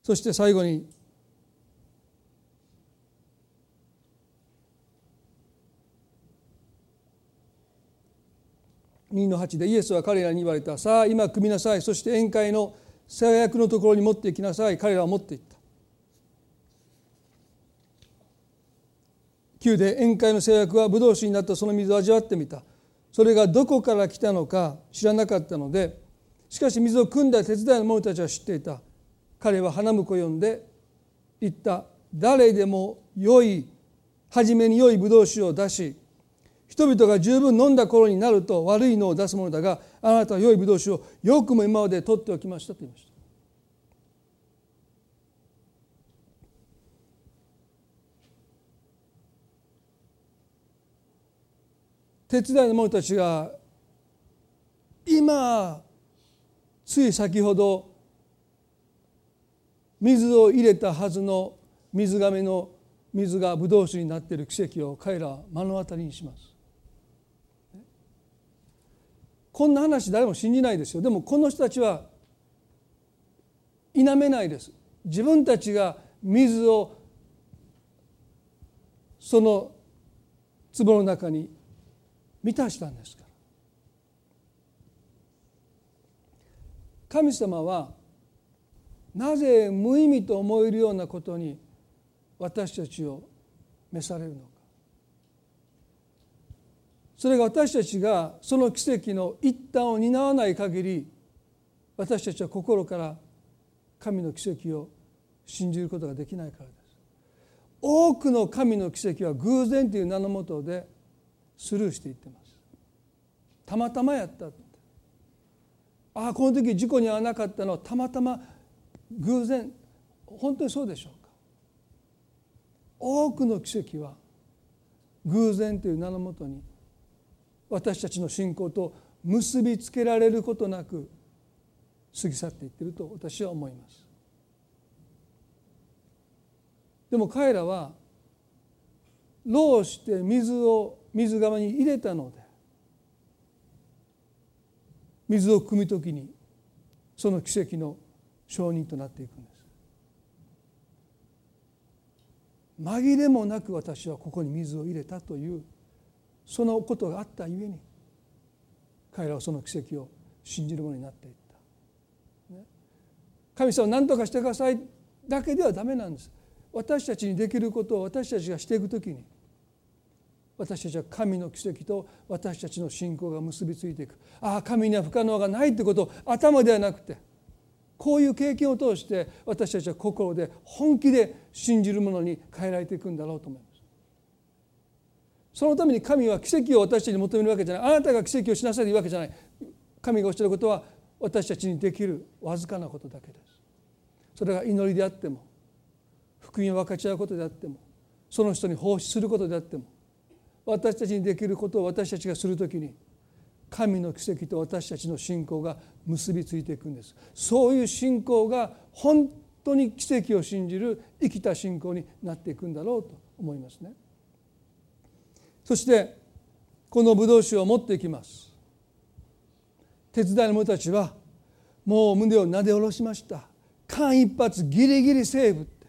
S1: そして最後に2の8でイエスは彼らに言われた。さあ今組みなさい。そして宴会の世話役のところに持っていきなさい。彼らは持っていった。9で宴会の制約はブドウ酒になったその水を味わってみた。それがどこから来たのか知らなかったのでしかし水を汲んだ手伝いの者たちは知っていた。彼は花婿を呼んで言った。誰でも良い初めに良いブドウ酒を出し人々が十分飲んだ頃になると悪いのを出すものだがあなたは良いブドウ酒をよくも今まで取っておきましたと言いました手伝いの者たちが今つい先ほど水を入れたはずの水がめの水がブドウ酒になっている奇跡を彼らは目の当たりにします。こんな話誰も信じないですよ。でもこの人たちは否めないです。自分たちが水をその壺の中に満たしたんですから。神様はなぜ無意味と思えるようなことに私たちを召されるのか。それが私たちがその奇跡の一端を担わない限り私たちは心から神の奇跡を信じることができないからです。多くの神の奇跡は偶然という名のもとでスルーしていってます。たまたまやったって。ああこの時事故に遭わなかったの。はたまたま偶然。本当にそうでしょうか。多くの奇跡は偶然という名のもとに私たちの信仰と結びつけられることなく過ぎ去っていっていると私は思います。でも彼らはろうして水を水釜に入れたので水を汲む時にその奇跡の証人となっていくんです。紛れもなく私はここに水を入れたというそのことがあったゆえに彼らはその奇跡を信じるものになっていった。神様何とかしてくださいだけではダメなんです。私たちにできることを私たちがしていくときに私たちは神の奇跡と私たちの信仰が結びついていくああ神には不可能がないということを頭ではなくてこういう経験を通して私たちは心で本気で信じるものに変えられていくんだろうと思います。そのために神は奇跡を私たちに求めるわけじゃない。あなたが奇跡をしなさいというわけじゃない。神がおっしゃることは私たちにできるわずかなことだけです。それが祈りであっても福音を分かち合うことであってもその人に奉仕することであっても私たちにできることを私たちがするときに神の奇跡と私たちの信仰が結びついていくんです。そういう信仰が本当に奇跡を信じる生きた信仰になっていくんだろうと思いますね。そしてこのブドウ酒を持っていきます。手伝いの者たちはもう胸をなで下ろしました。間一髪ギリギリセーブって。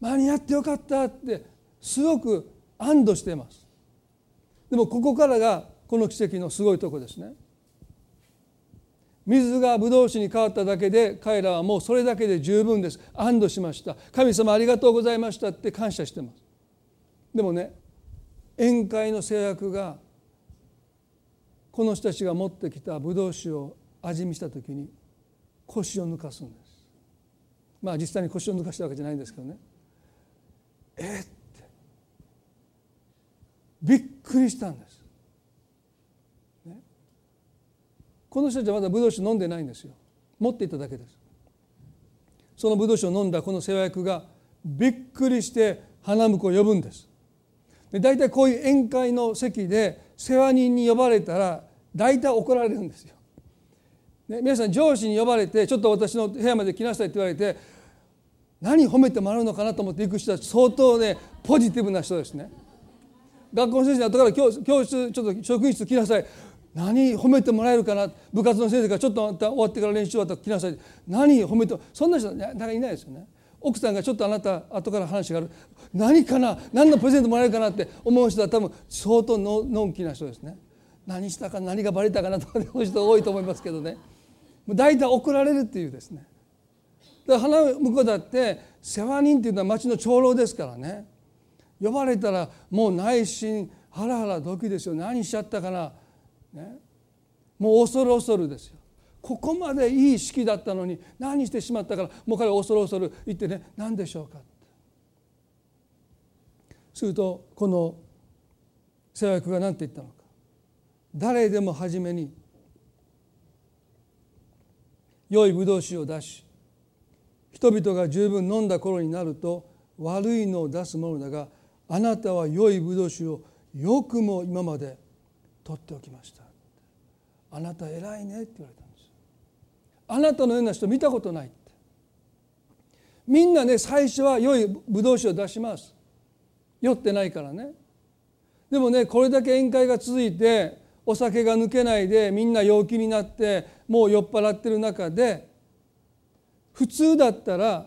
S1: 間に合ってよかったってすごく安堵しています。でもここからがこの奇跡のすごいとこですね。水がブドウ酒に変わっただけで彼らはもうそれだけで十分です。安堵しました。神様ありがとうございましたって感謝してます。でもね宴会の制約がこの人たちが持ってきたブドウ酒を味見した時に腰を抜かすんです。まあ実際に腰を抜かしたわけじゃないんですけどね。えって。びっくりしたんです、ね、この人たちはまだブドウ酒飲んでないんですよ。持っていただけです。そのブドウ酒を飲んだこの世話役がびっくりして花婿を呼ぶんです。で大体こういう宴会の席で世話人に呼ばれたら大体怒られるんですよ。ね、皆さん上司に呼ばれてちょっと私の部屋まで来なさいって言われて何褒めてもらうのかなと思って行く人は相当ねポジティブな人ですね。学校の先生後から教教室ちょっと職員室来なさい何褒めてもらえるかな？部活の先生からちょっと終わってから練習終わったら来なさい何褒めてそんな人なかなかいないですよね。奥さんがちょっとあなた後から話がある。何かな？何のプレゼントもらえるかなって思う人は多分相当ののんきな人ですね。何したか何がバレたかなとか思う人多いと思いますけどね。大体怒られるっていうですね。だから花婿だって世話人っていうのは町の長老ですからね。呼ばれたらもう内心ハラハラドキですよ。何しちゃったかな、ね、もう恐る恐るですよ。ここまでいい式だったのに何してしまったからもう彼は恐る恐る言ってね何でしょうかするとこの世話役が何て言ったのか。誰でも初めに良いブドウ酒を出し人々が十分飲んだ頃になると悪いのを出すものだがあなたは良いブドウ酒をよくも今まで取っておきました。あなた偉いねって言われた。あなたのような人見たことないみんなね最初は良いブドウ酒を出します酔ってないからねでもねこれだけ宴会が続いてお酒が抜けないでみんな陽気になってもう酔っ払ってる中で普通だったら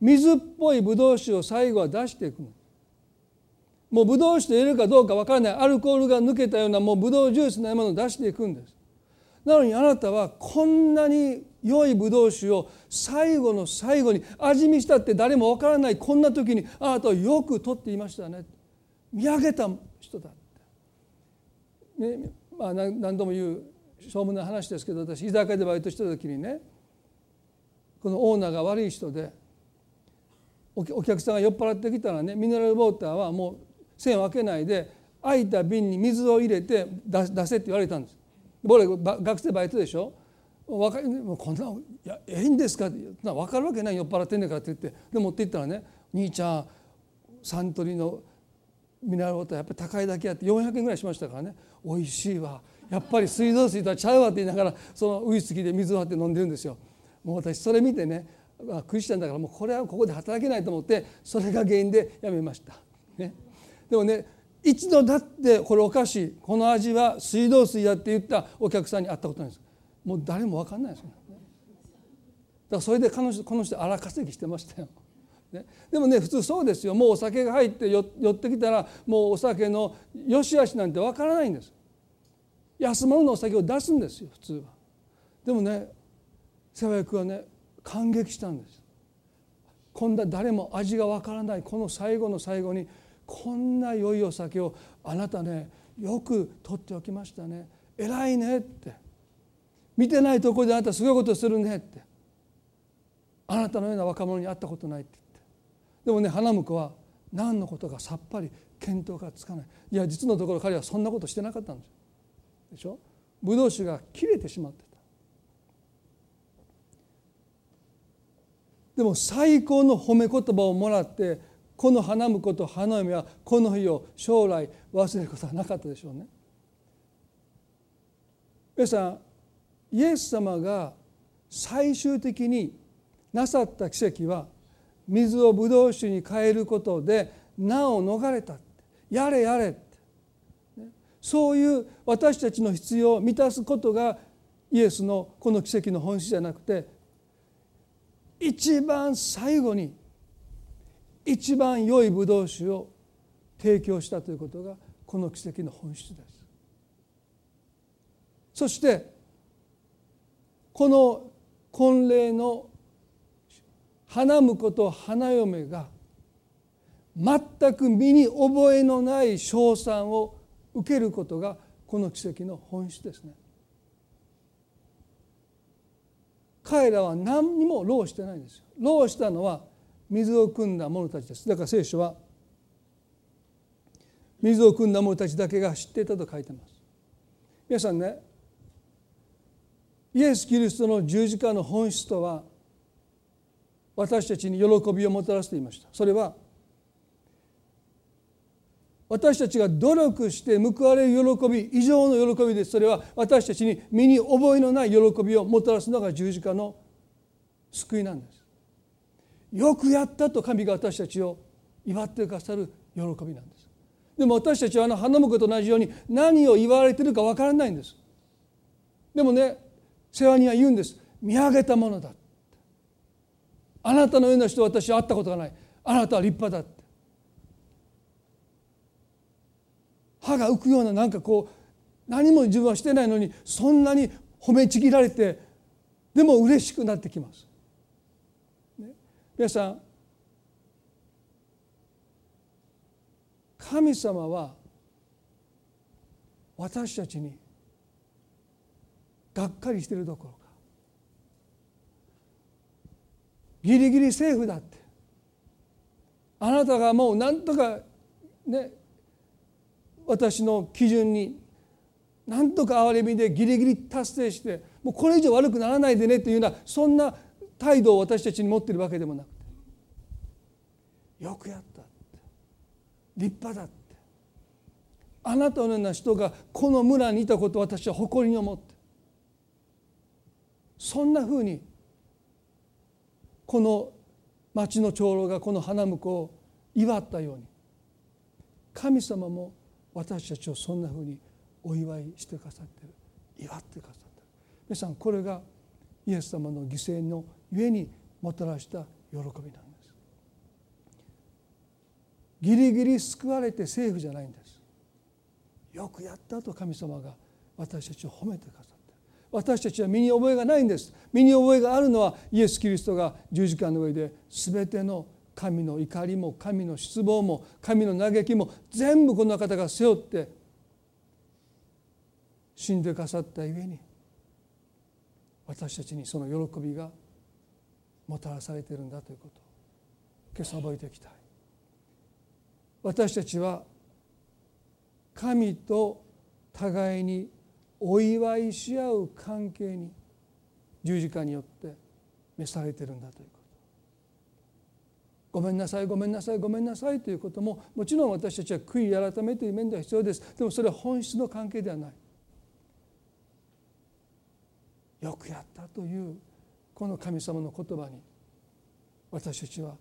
S1: 水っぽいブドウ酒を最後は出していく。もうブドウ酒と言えるかどうか分からないアルコールが抜けたようなもうブドウジュースのようなものを出していくんです。なのにあなたはこんなに良いブドウ酒を最後の最後に味見したって誰もわからないこんな時にあなたはよく取っていましたね見上げた人だって、ねまあ、何度も言うしょうもな話ですけど私居酒屋でバイトした時にねこのオーナーが悪い人でお客さんが酔っ払ってきたらねミネラルウォーターはもう線を開けないで空いた瓶に水を入れて出せって言われたんです。僕ら学生バイトでしょ？わかもうこんな「いやええんですか?」って分かるわけない酔っ払ってんねんからって言ってで持って行ったらね「兄ちゃんサントリーのミネラルウォーターやっぱり高いだけあって400円ぐらいしましたからね美味しいわやっぱり水道水とはちゃうわって言いながらそのウイスキーで水を張って飲んでるんですよ。もう私それ見てねクリスチャンだからもうこれはここで働けないと思ってそれが原因でやめました。ね、でもね一度だってこれおかしい。この味は水道水やって言ったお客さんに会ったことないです。もう誰も分かんないですよ、ね、だからそれでこの人この人荒稼ぎしてましたよ。ね、でもね普通そうですよ。もうお酒が入って寄ってきたらもうお酒の良し悪しなんてわからないんです。安物のお酒を出すんですよ普通は。でもね世話役はね感激したんです。こんな誰も味がわからないこの最後の最後にこんな良いお酒をあなたねよく取っておきましたね。偉いねって。見てないとこであなたすごいことするねって。あなたのような若者に会ったことないって言って。でもね花婿は何のことかさっぱり見当がつかない。いや実のところ彼はそんなことしてなかったんですよ。でしょ？ブドウ酒が切れてしまってた。でも最高の褒め言葉をもらってこの花婿と花嫁はこの日を将来忘れることはなかったでしょうね。皆さんイエス様が最終的になさった奇跡は水をブドウ酒に変えることで難を逃れた。やれやれそういう私たちの必要を満たすことがイエスのこの奇跡の本質じゃなくて一番最後に一番良いブドウ酒を提供したということがこの奇跡の本質です。そしてこの婚礼の花婿と花嫁が全く身に覚えのない称賛を受けることがこの奇跡の本質ですね。彼らは何にも労してないんですよ。労したのは水を汲んだ者たちです。だから聖書は水を汲んだ者たちだけが知っていたと書いてます。皆さんねイエス・キリストの十字架の本質とは私たちに喜びをもたらすと言いましたそれは私たちが努力して報われる喜び以上の喜びですそれは私たちに身に覚えのない喜びをもたらすのが十字架の救いなんですよくやったと神が私たちを祝ってくださる喜びなんです。でも私たちはあの花婿と同じように何を言われてるかわからないんです。でもね世話には言うんです。見上げたものだあなたのような人私は会ったことがない。あなたは立派だって。歯が浮くようななんかこう何も自分はしてないのにそんなに褒めちぎられてでも嬉しくなってきます。皆さん神様は私たちにがっかりしているどころかギリギリセーフだってあなたがもうなんとかね私の基準になんとか憐れみでギリギリ達成してもうこれ以上悪くならないでねっていうようなそんな態度を私たちに持っているわけでもなくてよくやったって立派だってあなたのような人がこの村にいたことを私は誇りに思ってそんなふうにこの町の長老がこの花婿を祝ったように神様も私たちをそんなふうにお祝いしてくださってる祝ってくださってる。皆さんこれがイエス様の犠牲のゆえにもたらした喜びなんです。ギリギリ救われてセーフじゃないんです。よくやったと神様が私たちを褒めてくださって。私たちは身に覚えがないんです。身に覚えがあるのはイエス・キリストが十字架の上で全ての神の怒りも神の失望も神の嘆きも全部この方が背負って死んでくださったゆえに私たちにその喜びがもたらされているんだということ。今朝覚えていきたい。私たちは神と互いにお祝いし合う関係に十字架によって召されてるんだということ。ごめんなさいごめんなさいごめんなさいということももちろん私たちは悔い改めという面では必要です。でもそれは本質の関係ではない。よくやったというこの神様の言葉に私たちは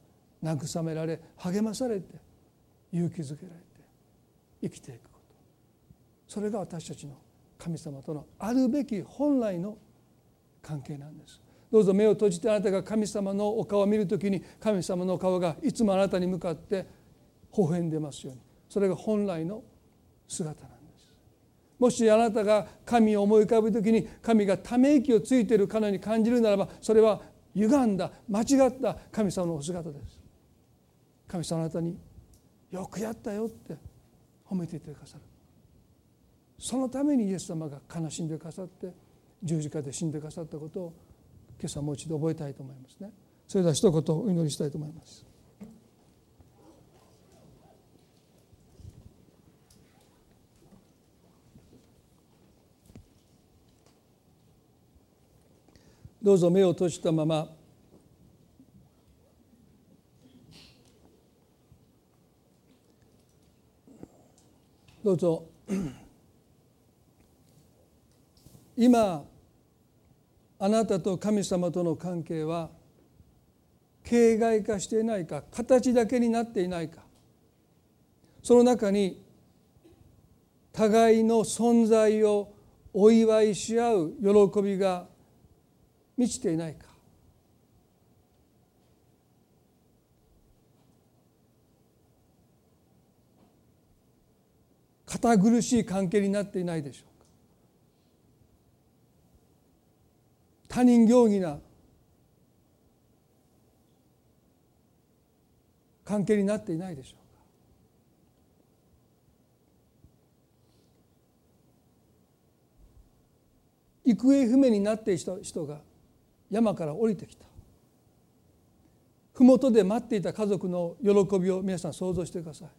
S1: 慰められ励まされて勇気づけられて生きていくことそれが私たちの神様とのあるべき本来の関係なんです。どうぞ目を閉じてあなたが神様のお顔を見るときに神様の顔がいつもあなたに向かって微笑んでますように。それが本来の姿なんです。もしあなたが神を思い浮かぶときに神がため息をついているかのように感じるならばそれは歪んだ間違った神様のお姿です。神様あなたによくやったよって褒めていてくださる。そのためにイエス様が悲しんでくださって十字架で死んでくださったことを今朝もう一度覚えたいと思いますね。それでは一言お祈りしたいと思います。どうぞ目を閉じたまま。どうぞ。今あなたと神様との関係は形骸化していないか形だけになっていないか。その中に互いの存在をお祝いし合う喜びが満ちていないか。堅苦しい関係になっていないでしょうか。他人行儀な関係になっていないでしょうか。行方不明になっていた人が山から降りてきた。麓で待っていた家族の喜びを皆さん想像してください。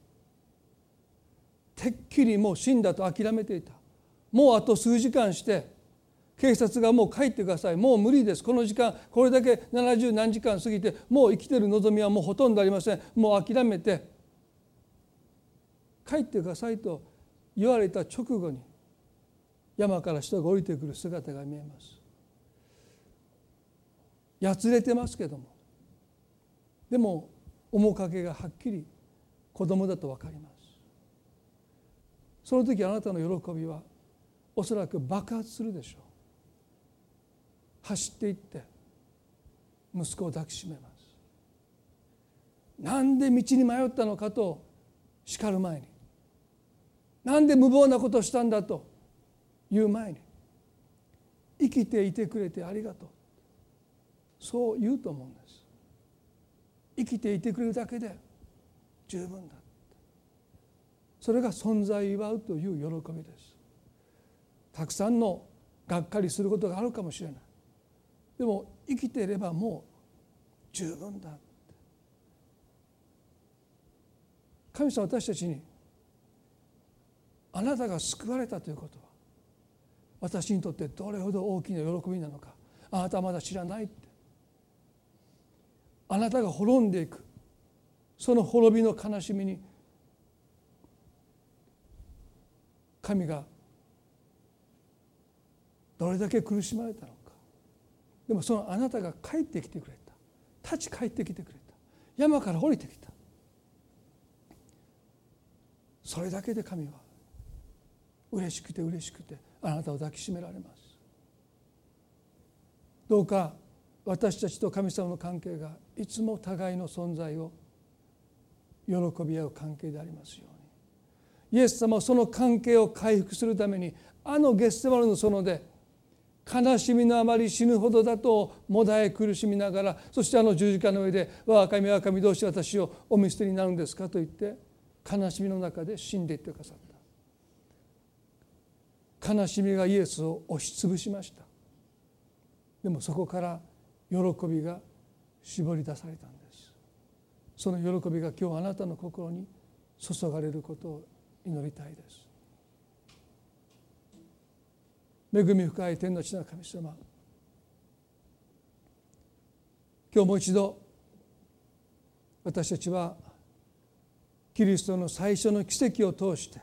S1: てっきりもう死んだと諦めていた。もうあと数時間して警察がもう帰ってください。もう無理です。この時間これだけ70何時間過ぎてもう生きてる望みはもうほとんどありません。もう諦めて帰ってくださいと言われた直後に山から人が降りてくる姿が見えます。やつれてますけども。でも面影がはっきり子供だと分かります。その時あなたの喜びはおそらく爆発するでしょう。走っていって息子を抱きしめます。なんで道に迷ったのかと叱る前に。なんで無謀なことをしたんだと言う前に。生きていてくれてありがとう。そう言うと思うんです。生きていてくれるだけで十分だ。それが存在を祝うという喜びです。たくさんのがっかりすることがあるかもしれない。でも生きていればもう十分だ。神様私たちにあなたが救われたということは私にとってどれほど大きな喜びなのかあなたはまだ知らないってあなたが滅んでいく。その滅びの悲しみに神がどれだけ苦しまれたのか。でもそのあなたが帰ってきてくれた。立ち帰ってきてくれた。山から降りてきた。それだけで神は嬉しくて嬉しくてあなたを抱きしめられます。どうか私たちと神様の関係がいつも互いの存在を喜び合う関係でありますように。イエス様はその関係を回復するためにあのゲッセマルの園で悲しみのあまり死ぬほどだともだえ苦しみながらそしてあの十字架の上で「我が神我が神どうして私をお見捨てになるんですか?」と言って悲しみの中で死んでいってくださった。悲しみがイエスを押しつぶしました。でもそこから喜びが絞り出されたんです。その喜びが今日あなたの心に注がれることを祈りたいです。恵み深い天の地の神様。今日もう一度私たちはキリストの最初の奇跡を通して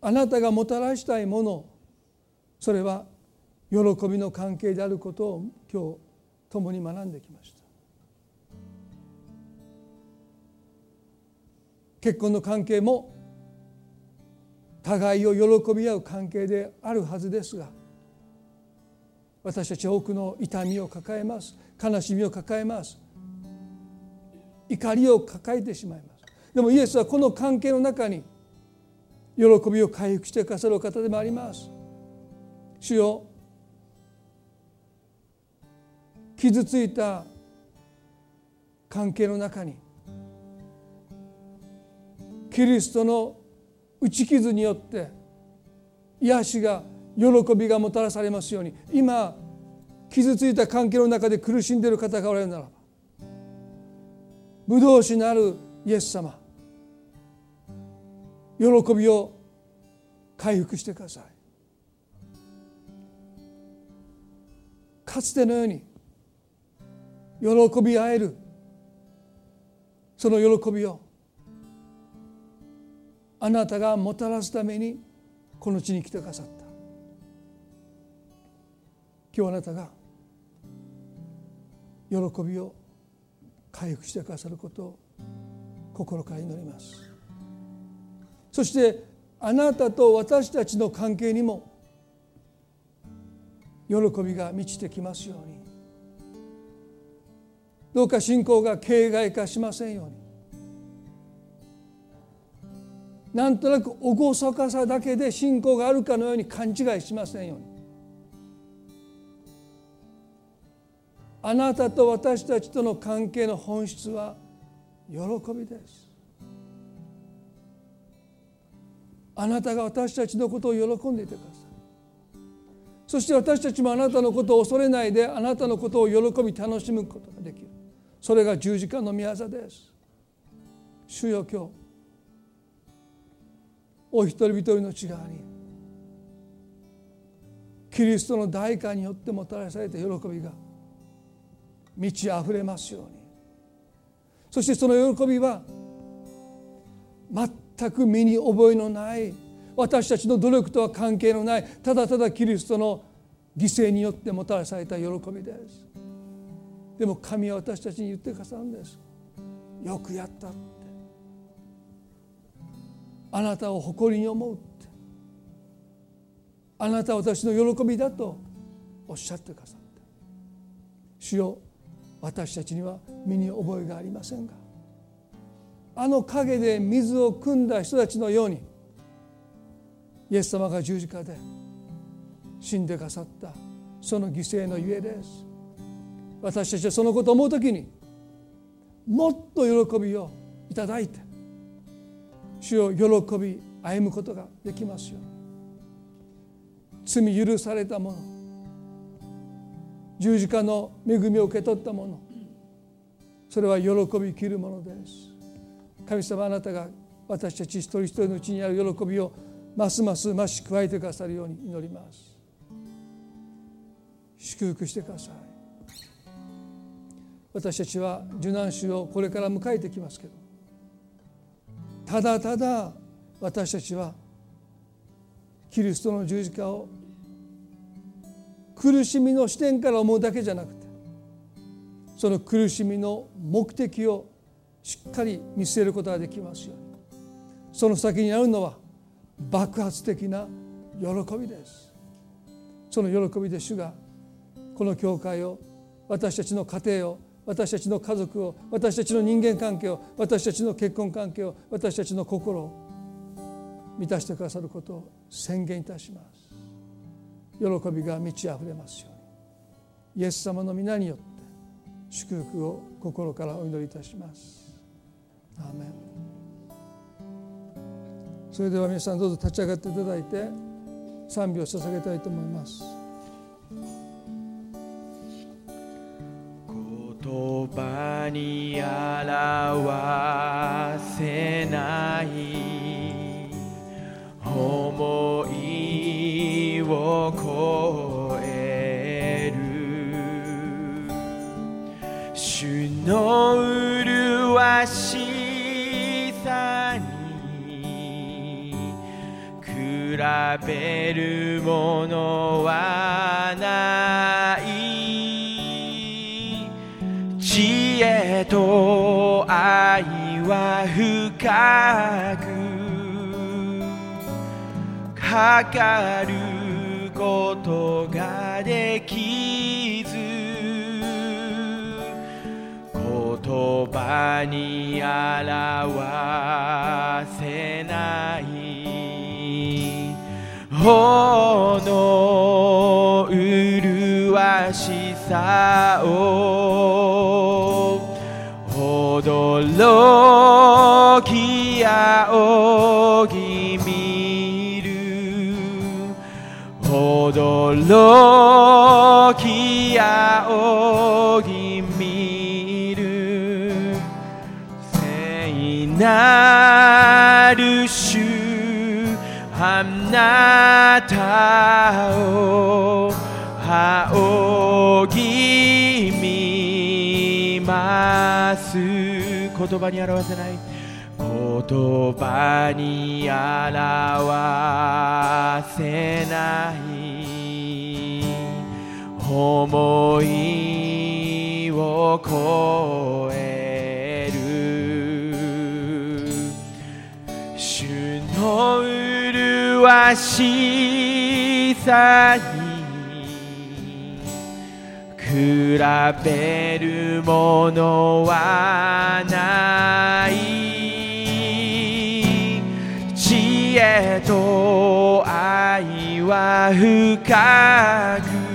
S1: あなたがもたらしたいものそれは喜びの関係であることを今日共に学んできました。結婚の関係も互いを喜び合う関係であるはずですが私たち多くの痛みを抱えます。悲しみを抱えます。怒りを抱えてしまいます。でもイエスはこの関係の中に喜びを回復してくださる方でもあります。主よ傷ついた関係の中にキリストの打ち傷によって癒しが喜びがもたらされますように今傷ついた関係の中で苦しんでいる方がおられるならば武道士なるイエス様喜びを回復してください。かつてのように喜び合える。その喜びをあなたがもたらすためにこの地に来てくださった。今日あなたが喜びを回復してくださることを心から祈ります。そしてあなたと私たちの関係にも喜びが満ちてきますように。どうか信仰が形骸化しませんように。なんとなく厳かさだけで信仰があるかのように勘違いしませんように。あなたと私たちとの関係の本質は喜びです。あなたが私たちのことを喜んでいてください。そして私たちもあなたのことを恐れないであなたのことを喜び楽しむことができる。それが十字架の御業です。主よ今日お一人一人の内側にキリストの代価によってもたらされた喜びが満ち溢れますように。そしてその喜びは全く身に覚えのない私たちの努力とは関係のないただただキリストの犠牲によってもたらされた喜びです。でも神は私たちに言ってくださるんです。よくやったって。あなたを誇りに思うって。あなたは私の喜びだとおっしゃってくださった主よ私たちには身に覚えがありませんが。あの陰で水を汲んだ人たちのようにイエス様が十字架で死んでくださった。その犠牲のゆえです。私たちはそのことを思う時にもっと喜びをいただいて主を喜び歩むことができますよ罪許されたもの十字架の恵みを受け取ったものそれは喜びきるものです。神様あなたが私たち一人一人のうちにある喜びをますます増し加えてくださるように祈ります。祝福してください。私たちは受難週をこれから迎えてきますけど。ただただ私たちはキリストの十字架を苦しみの視点から思うだけじゃなくてその苦しみの目的をしっかり見据えることができますように。その先にあるのは爆発的な喜びです。その喜びで主がこの教会を私たちの家庭を私たちの家族を私たちの人間関係を私たちの結婚関係を私たちの心を満たしてくださることを宣言いたします。喜びが満ち溢れますように。イエス様の皆によって祝福を心からお祈りいたします。アーメン。それでは皆さんどうぞ立ち上がっていただいて賛美を捧げたいと思います。
S2: 葉に表せない。思いを超える。主の麗しさに比べるものはない。知恵と愛は深くかかることができず言葉に表せないほの麗しさを驚き仰ぎ見る。驚き仰ぎ見る。聖なる。主あなたを仰ぎ見ます言葉に表せない。言葉に表せない思いを超える。主の麗しさに比べるものはない知恵と愛は深く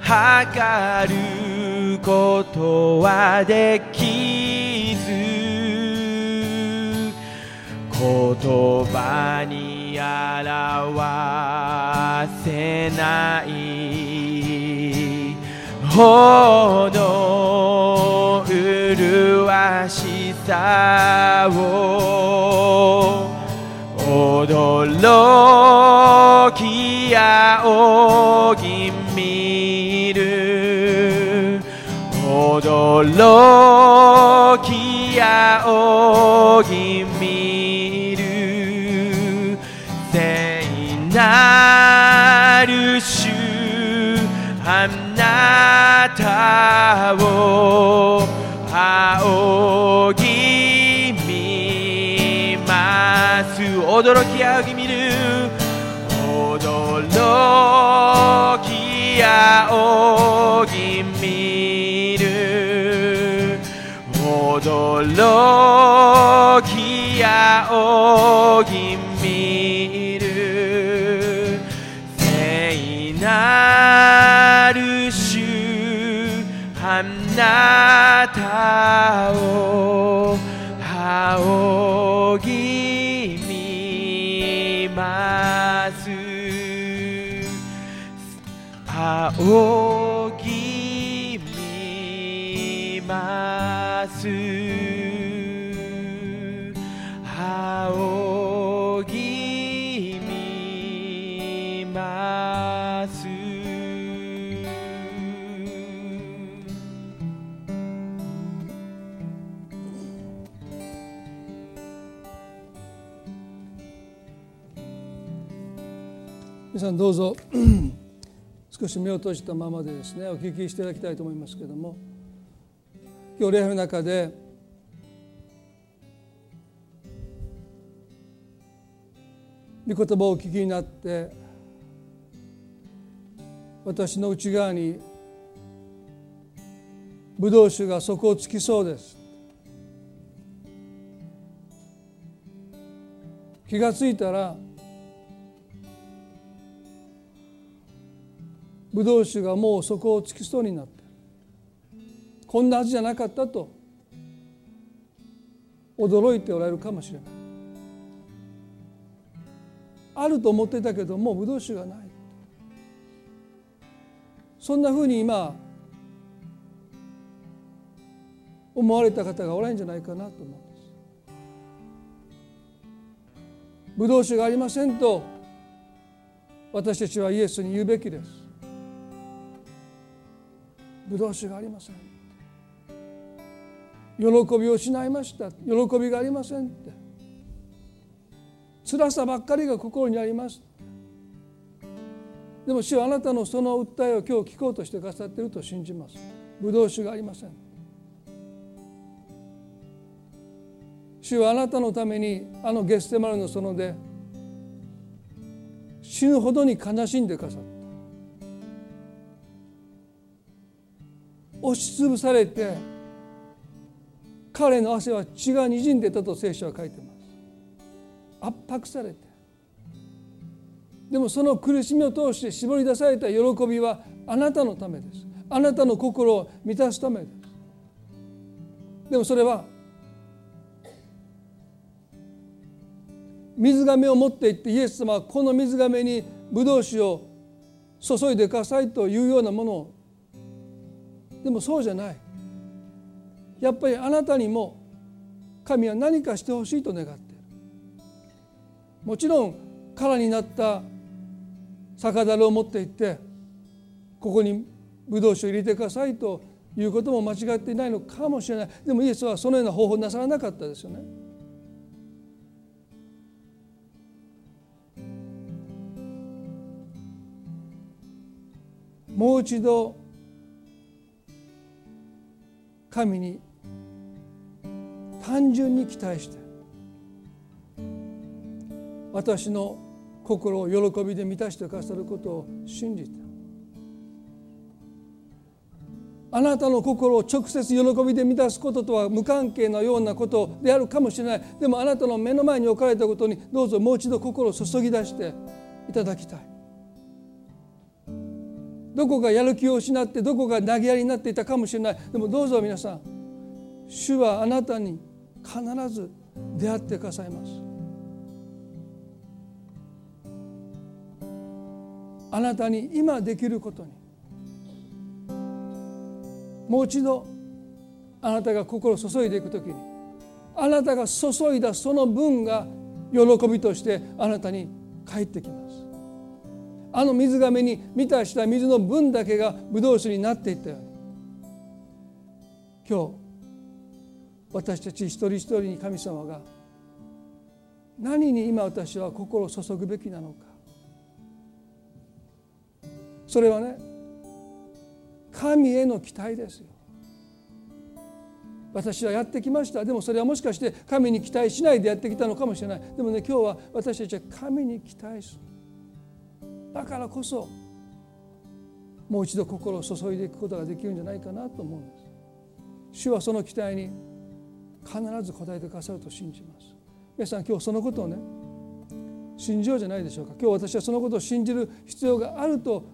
S2: 測ることはできず言葉に表せないほど麗しさを驚き仰ぎ見る。驚き仰ぎ見る。聖なる主あなたを仰ぎ見ます。驚き仰ぎ見る。驚き仰ぎ見る。驚き仰ぎなたを仰ぎ見ます
S1: 青さんどうぞ。*clears throat* 少し目を閉じたままでですねお聞きしていただきたいと思いますけれども。今日礼拝の中で御言葉をお聞きになって私の内側にブドウ酒が底をつきそうです。気がついたらブドウ酒がもう底をつきそうになってこんなはずじゃなかったと驚いておられるかもしれない。あると思ってたけどもうブドウ酒がない。そんなふうに今思われた方がおられるんじゃないかなと思うんです。ブドウ酒がありませんと私たちはイエスに言うべきです。ブドウ酒がありません喜びを失いました。喜びがありませんって。辛さばっかりが心にありますでも主はあなたのその訴えを今日聞こうとしてくださっていると信じます。ブドウ酒がありません。主はあなたのためにあのゲステマルの園で死ぬほどに悲しんでくださった。押しつぶされて彼の汗は血がにじんでたと聖書は書いてます。圧迫されて。でもその苦しみを通して絞り出された喜びはあなたのためです。あなたの心を満たすためです。でもそれは水がを持っていってイエス様はこの水がにブドウ酒を注いでくださいというようなものをでもそうじゃない。やっぱりあなたにも神は何かしてほしいと願っている。もちろん空になった酒樽を持って行ってここにブドウ酒を入れてくださいということも間違っていないのかもしれない。でもイエスはそのような方法なさらなかったですよね。もう一度神に単純に期待して私の心を喜びで満たしてくださることを信じてあなたの心を直接喜びで満たすこととは無関係なようなことであるかもしれない。でもあなたの目の前に置かれたことにどうぞもう一度心を注ぎ出していただきたい。どこかやる気を失ってどこか投げやりになっていたかもしれない。でもどうぞ皆さん主はあなたに必ず出会ってくださいます。あなたに今できることにもう一度あなたが心を注いでいく時にあなたが注いだその分が喜びとしてあなたに返ってきます。あの水がめに満たした水の分だけがブドウ酒になっていったように。今日私たち一人一人に神様が何に今私は心を注ぐべきなのか。それはね神への期待ですよ。私はやってきました。でもそれはもしかして神に期待しないでやってきたのかもしれない。でもね今日は私たちは神に期待する。だからこそもう一度心を注いでいくことができるんじゃないかなと思うんです。主はその期待に必ず応えてくださると信じます。皆さん今日そのことをね信じようじゃないでしょうか。今日私はそのことを信じる必要があると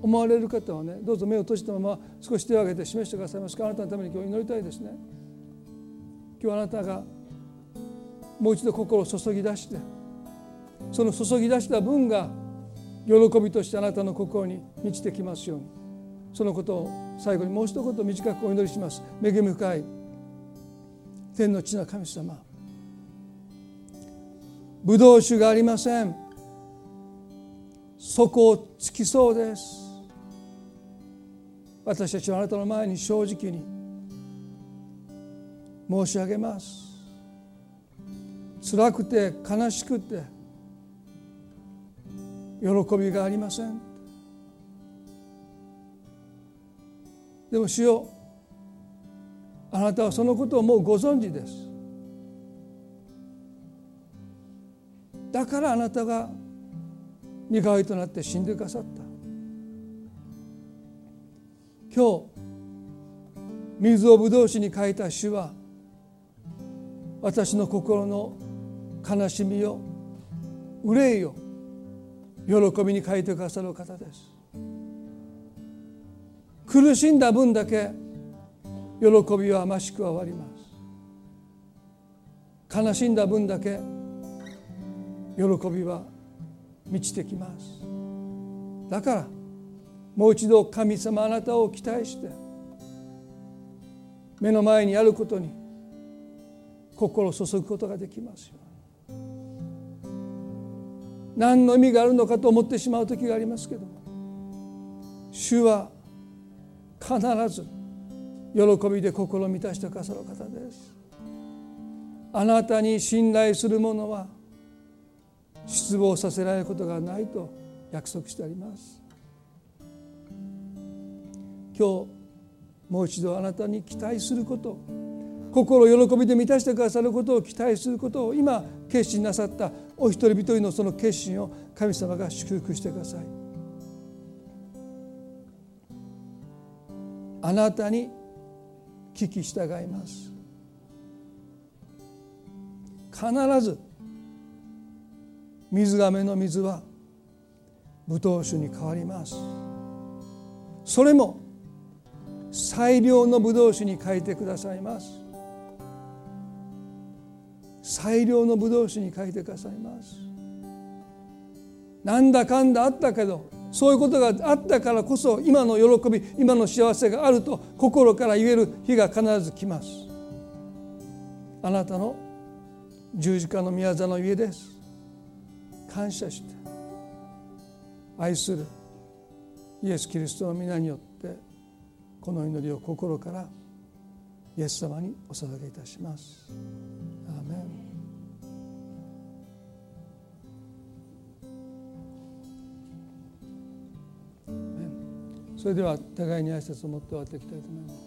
S1: 思われる方はねどうぞ目を閉じたまま少し手を挙げて示してくださいます。かあなたのために今日祈りたいですね。今日あなたがもう一度心を注ぎ出してその注ぎ出した分が喜びとしてあなたの心に満ちてきますように。そのことを最後にもう一言短くお祈りします。恵み深い天の地の神様。ブドウ酒がありません。底をつきそうです。私たちはあなたの前に正直に申し上げます。辛くて悲しくて喜びがありません。でも主よあなたはそのことをもうご存知です。だからあなたが身代わりとなって死んでくださった。今日水をぶどう酒に変えた主は私の心の悲しみを憂いを喜びに変えてくださる方です。苦しんだ分だけ喜びは増しくわります。悲しんだ分だけ喜びは満ちてきます。だからもう一度神様あなたを期待して目の前にあることに心を注ぐことができますよ何の意味があるのかと思ってしまう時がありますけど主は必ず喜びで心を満たしてくださる方です。あなたに信頼する者は失望させられることがないと約束してあります。今日もう一度あなたに期待すること心喜びで満たしてくださることを期待することを今決心なさったお一人一人のその決心を神様が祝福してください。あなたに聞き従います。必ず水がめの水は葡萄酒に変わります。それも最良の葡萄酒に変えてくださいます。最良の葡萄酒に変えてくださいます。なんだかんだあったけどそういうことがあったからこそ今の喜び今の幸せがあると心から言える日が必ず来ます。あなたの十字架の宮座の家です。感謝して愛するイエス・キリストの皆によってこの祈りを心からイエス様にお捧げいたします。それでは互いに挨拶を持って終わっていきたいと思います。